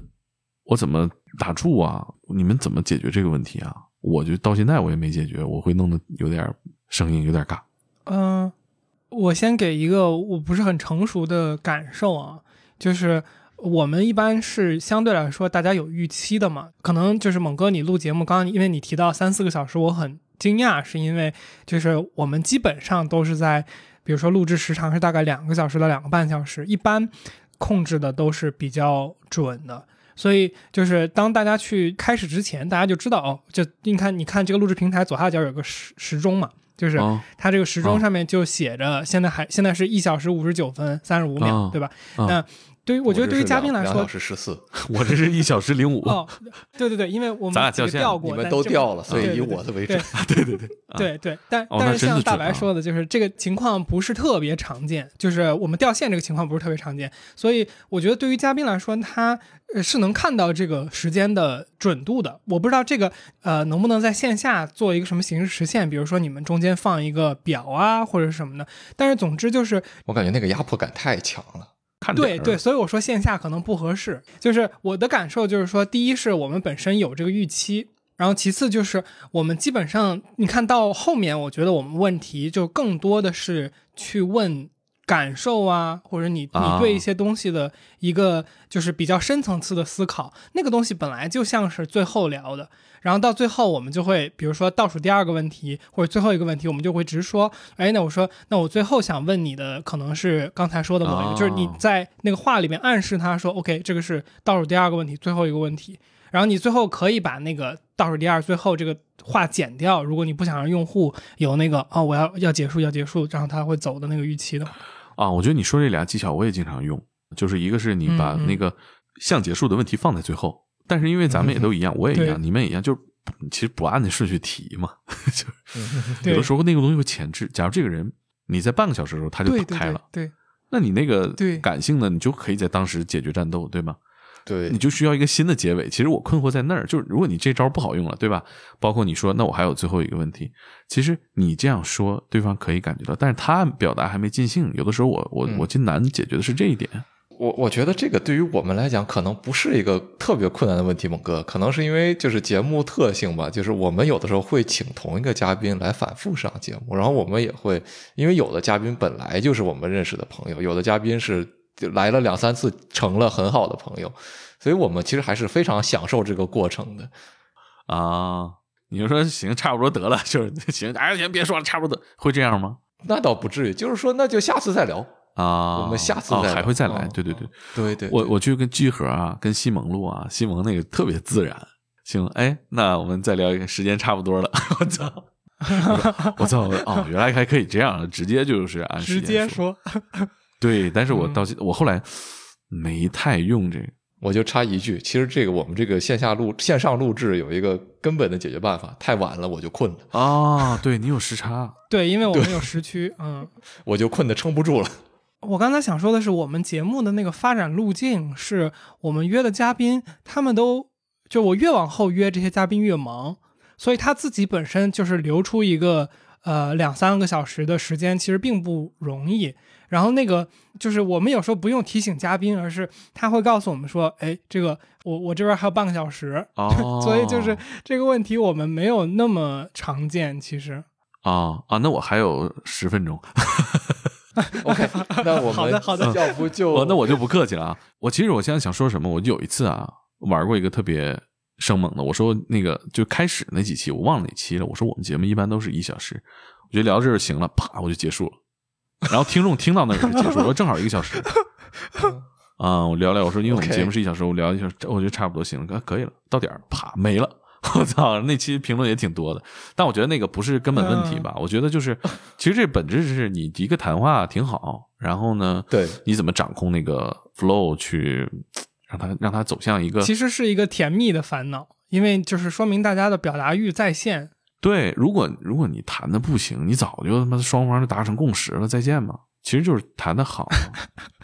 我怎么打住啊？你们怎么解决这个问题啊？我就到现在我也没解决，我会弄得有点声音有点尬。嗯、我先给一个我不是很成熟的感受啊，就是我们一般是相对来说大家有预期的嘛，可能就是猛哥你录节目，刚刚因为你提到三四个小时，我很惊讶，是因为就是我们基本上都是在，比如说录制时长是大概两个小时到两个半小时，一般控制的都是比较准的。所以就是当大家去开始之前，大家就知道哦，就你看，你看这个录制平台左下角有个时时钟嘛，就是啊它这个时钟哦。上面就写着，现在还现在是一小时五十九分三十五秒，哦。对吧？哦。那对于我觉得对于嘉宾来说两小，时十四，我这是一小时零五，哦，对对对，因为我咱俩们几个掉线你们都掉了，所以以我的为准。对对对，啊对对，但但是像大白说的，就是这个情况不是特别常见，就是我们掉线这个情况不是特别常见，所以我觉得对于嘉宾来说，他呃是能看到这个时间的准度的。我不知道这个呃能不能在线下做一个什么形式实现，比如说你们中间放一个表啊或者是什么的，但是总之就是我感觉那个压迫感太强了。看对对，所以我说线下可能不合适。就是我的感受就是说，第一是我们本身有这个预期，然后其次就是我们基本上，你看到后面，我觉得我们问题就更多的是去问感受啊，或者你啊你对一些东西的一个就是比较深层次的思考，那个东西本来就像是最后聊的。然后到最后，我们就会，比如说倒数第二个问题或者最后一个问题，我们就会直说，哎，那我说，那我最后想问你的可能是刚才说的某一个，哦就是你在那个话里面暗示他说，OK，这个是倒数第二个问题，最后一个问题。然后你最后可以把那个倒数第二最后这个话剪掉，如果你不想让用户有那个哦，我要要结束要结束，然后他会走的那个预期的话。啊，我觉得你说这俩技巧我也经常用，就是一个是你把那个像结束的问题放在最后，但是因为咱们也都一样，我也一样，你们也一样，就是其实不按那顺序提嘛，就是有的时候那个东西会前置。假如这个人你在半个小时的时候他就打开了，对对那你那个对感性的你就可以在当时解决战斗，对吗？对你就需要一个新的结尾。其实我困惑在那儿，就是如果你这招不好用了，对吧？包括你说，那我还有最后一个问题。其实你这样说，对方可以感觉到，但是他表达还没尽兴。有的时候我我嗯我最难解决的是这一点。我我觉得这个对于我们来讲，可能不是一个特别困难的问题，猛哥，可能是因为就是节目特性吧，就是我们有的时候会请同一个嘉宾来反复上节目，然后我们也会，因为有的嘉宾本来就是我们认识的朋友，有的嘉宾是就来了两三次成了很好的朋友，所以我们其实还是非常享受这个过程的。啊，你就说行，差不多得了，就是行，哎，行，别说了，差不多得，会这样吗？那倒不至于，就是说那就下次再聊，啊，我们下次哦再聊还会再来，嗯对对对，对对我我去跟聚合啊，跟西蒙录啊，西蒙那个特别自然。行，哎，那我们再聊一个，时间差不多了。我操！我操！哦，原来还可以这样，直接就是按时直间接说，对，但是我嗯到现、我后来没太用这个我就插一句，其实这个我们这个线下录线上录制有一个根本的解决办法，太晚了我就困了，啊。对你有时差 对，因为我们有时区，嗯。我就困得撑不住了。我刚才想说的是，我们节目的那个发展路径是我们约的嘉宾，他们都就我越往后约这些嘉宾越忙，所以他自己本身就是留出一个呃两三个小时的时间，其实并不容易。然后那个就是我们有时候不用提醒嘉宾，而是他会告诉我们说，哎，这个我我这边还有半个小时，哦 所以就是这个问题我们没有那么常见，其实。啊啊，那我还有十分钟，OK，那我们好的好的要不就我那我就不客气了啊。我其实我现在想说什么，我就有一次啊玩过一个特别生猛的，我说那个就开始那几期我忘了哪期了，我说我们节目一般都是一小时，我觉得聊这就行了，啪我就结束了。然后听众听到那儿结束，我说正好一个小时。啊、我聊聊，我说因为我们节目是一小时，我聊一小时，我觉得差不多行了，可以了，到点儿，啪没了。我操，那期评论也挺多的，但我觉得那个不是根本问题吧？我觉得就是，其实这本质是你一个谈话挺好，然后呢，对你怎么掌控那个 flow 去让它让它走向一个其实是一个甜蜜的烦恼，因为就是说明大家的表达欲在线。对。如果如果你谈的不行，你早就他妈双方就达成共识了，再见嘛。其实就是谈的好，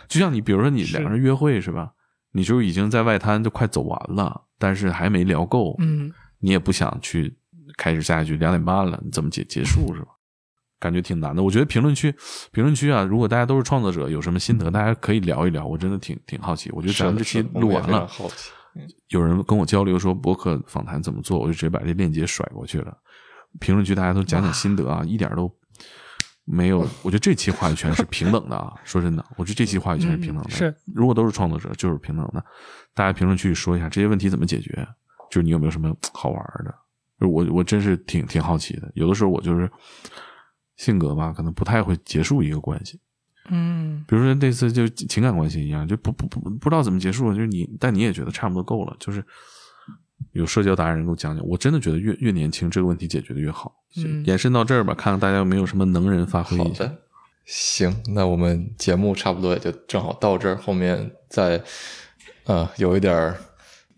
就像你比如说你两个人约会是吧？你就已经在外滩就快走完了，但是还没聊够，嗯，你也不想去开始下一局，两点半了，你怎么结结束是吧？感觉挺难的。我觉得评论区评论区啊，如果大家都是创作者，有什么心得，大家可以聊一聊。我真的挺挺好奇。我觉得咱们这期录完了。有人跟我交流说博客访谈怎么做，我就直接把这链接甩过去了。评论区大家都讲讲心得啊，一点都没有。我觉得这期话语权是平等的啊，说真的，我觉得这期话语权是平等的。嗯是，如果都是创作者，就是平等的。大家评论区说一下这些问题怎么解决，就是你有没有什么好玩的？就是我我真是挺挺好奇的。有的时候我就是性格吧，可能不太会结束一个关系。嗯，比如说这次就情感关系一样，就不不不不知道怎么结束，就是你，但你也觉得差不多够了，就是有社交达人给我讲讲，我真的觉得越越年轻这个问题解决的越好。嗯延伸到这儿吧，看看大家有没有什么能人发挥一下。好的，行，那我们节目差不多也就正好到这儿，后面再呃有一点儿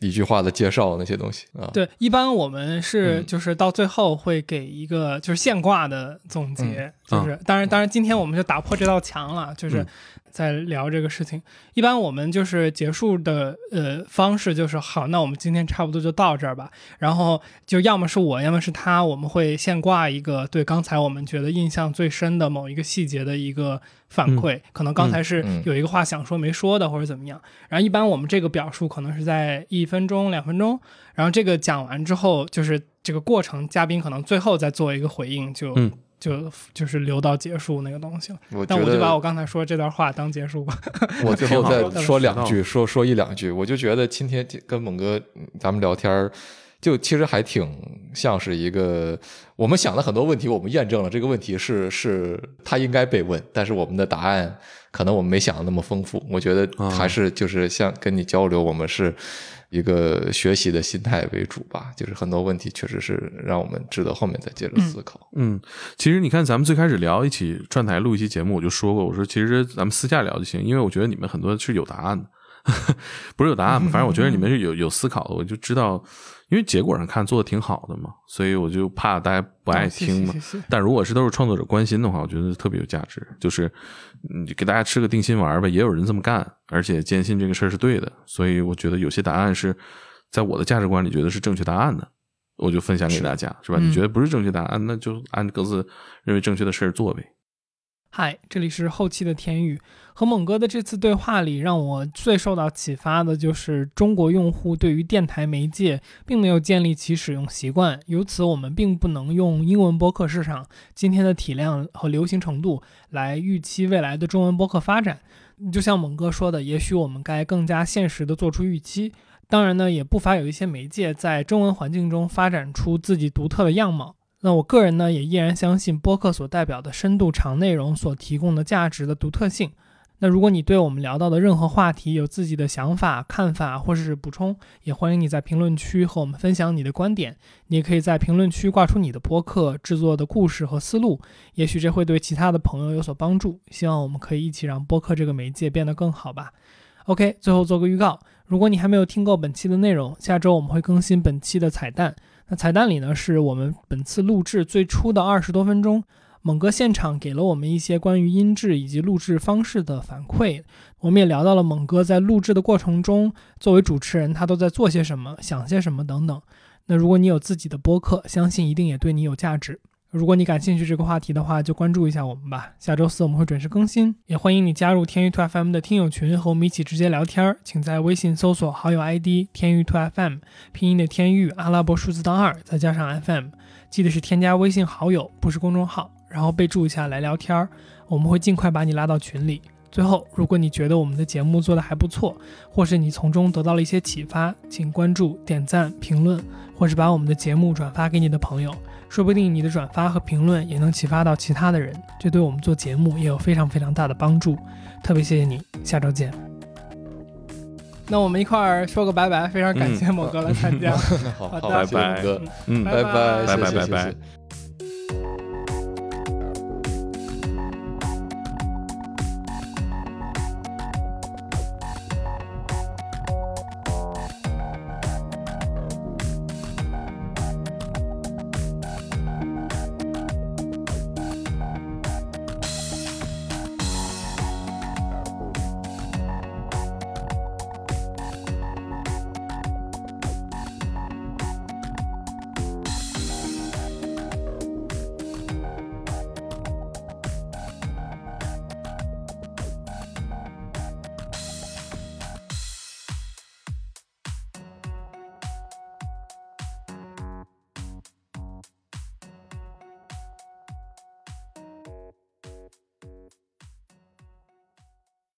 一句话的介绍那些东西啊。对，一般我们是嗯就是到最后会给一个就是现挂的总结，嗯就是当然当然今天我们就打破这道墙了，就是嗯在聊这个事情。一般我们就是结束的呃方式就是好，那我们今天差不多就到这儿吧。然后就要么是我，要么是他，我们会现挂一个对刚才我们觉得印象最深的某一个细节的一个反馈，可能刚才是嗯有一个话想说没说的，或者怎么样。然后一般我们这个表述可能是在一分钟、两分钟，然后这个讲完之后，就是这个过程，嘉宾可能最后再做一个回应，就、嗯就就是留到结束那个东西了。我但我就把我刚才说这段话当结束吧。我最后再说两句，说说一两句，我就觉得今天跟猛哥嗯咱们聊天儿，就其实还挺像是一个我们想了很多问题，我们验证了这个问题是是他应该被问，但是我们的答案可能我们没想的那么丰富。我觉得啊还是就是像跟你交流，我们是一个学习的心态为主吧，就是很多问题确实是让我们值得后面再接着思考。嗯，其实你看，咱们最开始聊一起转台录一期节目，我就说过，我说其实咱们私下聊就行，因为我觉得你们很多是有答案的，不是有答案吧？反正我觉得你们是有有思考的，我就知道，因为结果上看做的挺好的嘛，所以我就怕大家不爱听嘛。哦谢谢谢谢但如果是都是创作者关心的话，我觉得特别有价值，就是嗯，给大家吃个定心丸吧。也有人这么干，而且坚信这个事儿是对的，所以我觉得有些答案是在我的价值观里觉得是正确答案的，我就分享给大家，是吧？嗯你觉得不是正确答案，那就按各自认为正确的事儿做呗。嗨，这里是后期的天宇。和猛哥的这次对话里，让我最受到启发的就是中国用户对于电台媒介并没有建立起使用习惯，由此我们并不能用英文播客市场今天的体量和流行程度来预期未来的中文播客发展。就像猛哥说的，也许我们该更加现实的做出预期。当然呢，也不乏有一些媒介在中文环境中发展出自己独特的样貌。那我个人呢，也依然相信播客所代表的深度长内容所提供的价值的独特性。那如果你对我们聊到的任何话题有自己的想法、看法或者是补充，也欢迎你在评论区和我们分享你的观点。你也可以在评论区挂出你的播客制作的故事和思路，也许这会对其他的朋友有所帮助。希望我们可以一起让播客这个媒介变得更好吧。OK，最后做个预告，如果你还没有听够本期的内容，下周我们会更新本期的彩蛋。那彩蛋里呢，是我们本次录制最初的二十多分钟，猛哥现场给了我们一些关于音质以及录制方式的反馈。我们也聊到了猛哥在录制的过程中，作为主持人他都在做些什么、想些什么等等。那如果你有自己的播客，相信一定也对你有价值。如果你感兴趣这个话题的话，就关注一下我们吧。下周四我们会准时更新，也欢迎你加入天娱 to FM 的听友群，和我们一起直接聊天儿。请在微信搜索好友 ID 天娱 to FM，拼音的天域，阿拉伯数字当二，再加上 FM，记得是添加微信好友，不是公众号，然后备注一下来聊天儿，我们会尽快把你拉到群里。最后，如果你觉得我们的节目做得还不错，或是你从中得到了一些启发，请关注、点赞、评论，或是把我们的节目转发给你的朋友。说不定你的转发和评论也能启发到其他的人，这对我们做节目也有非常非常大的帮助。特别谢谢你，下周见。那我们一块儿说个拜拜，非常感谢某哥来参加。好好的拜拜。嗯，拜拜。拜谢谢谢拜拜。拜谢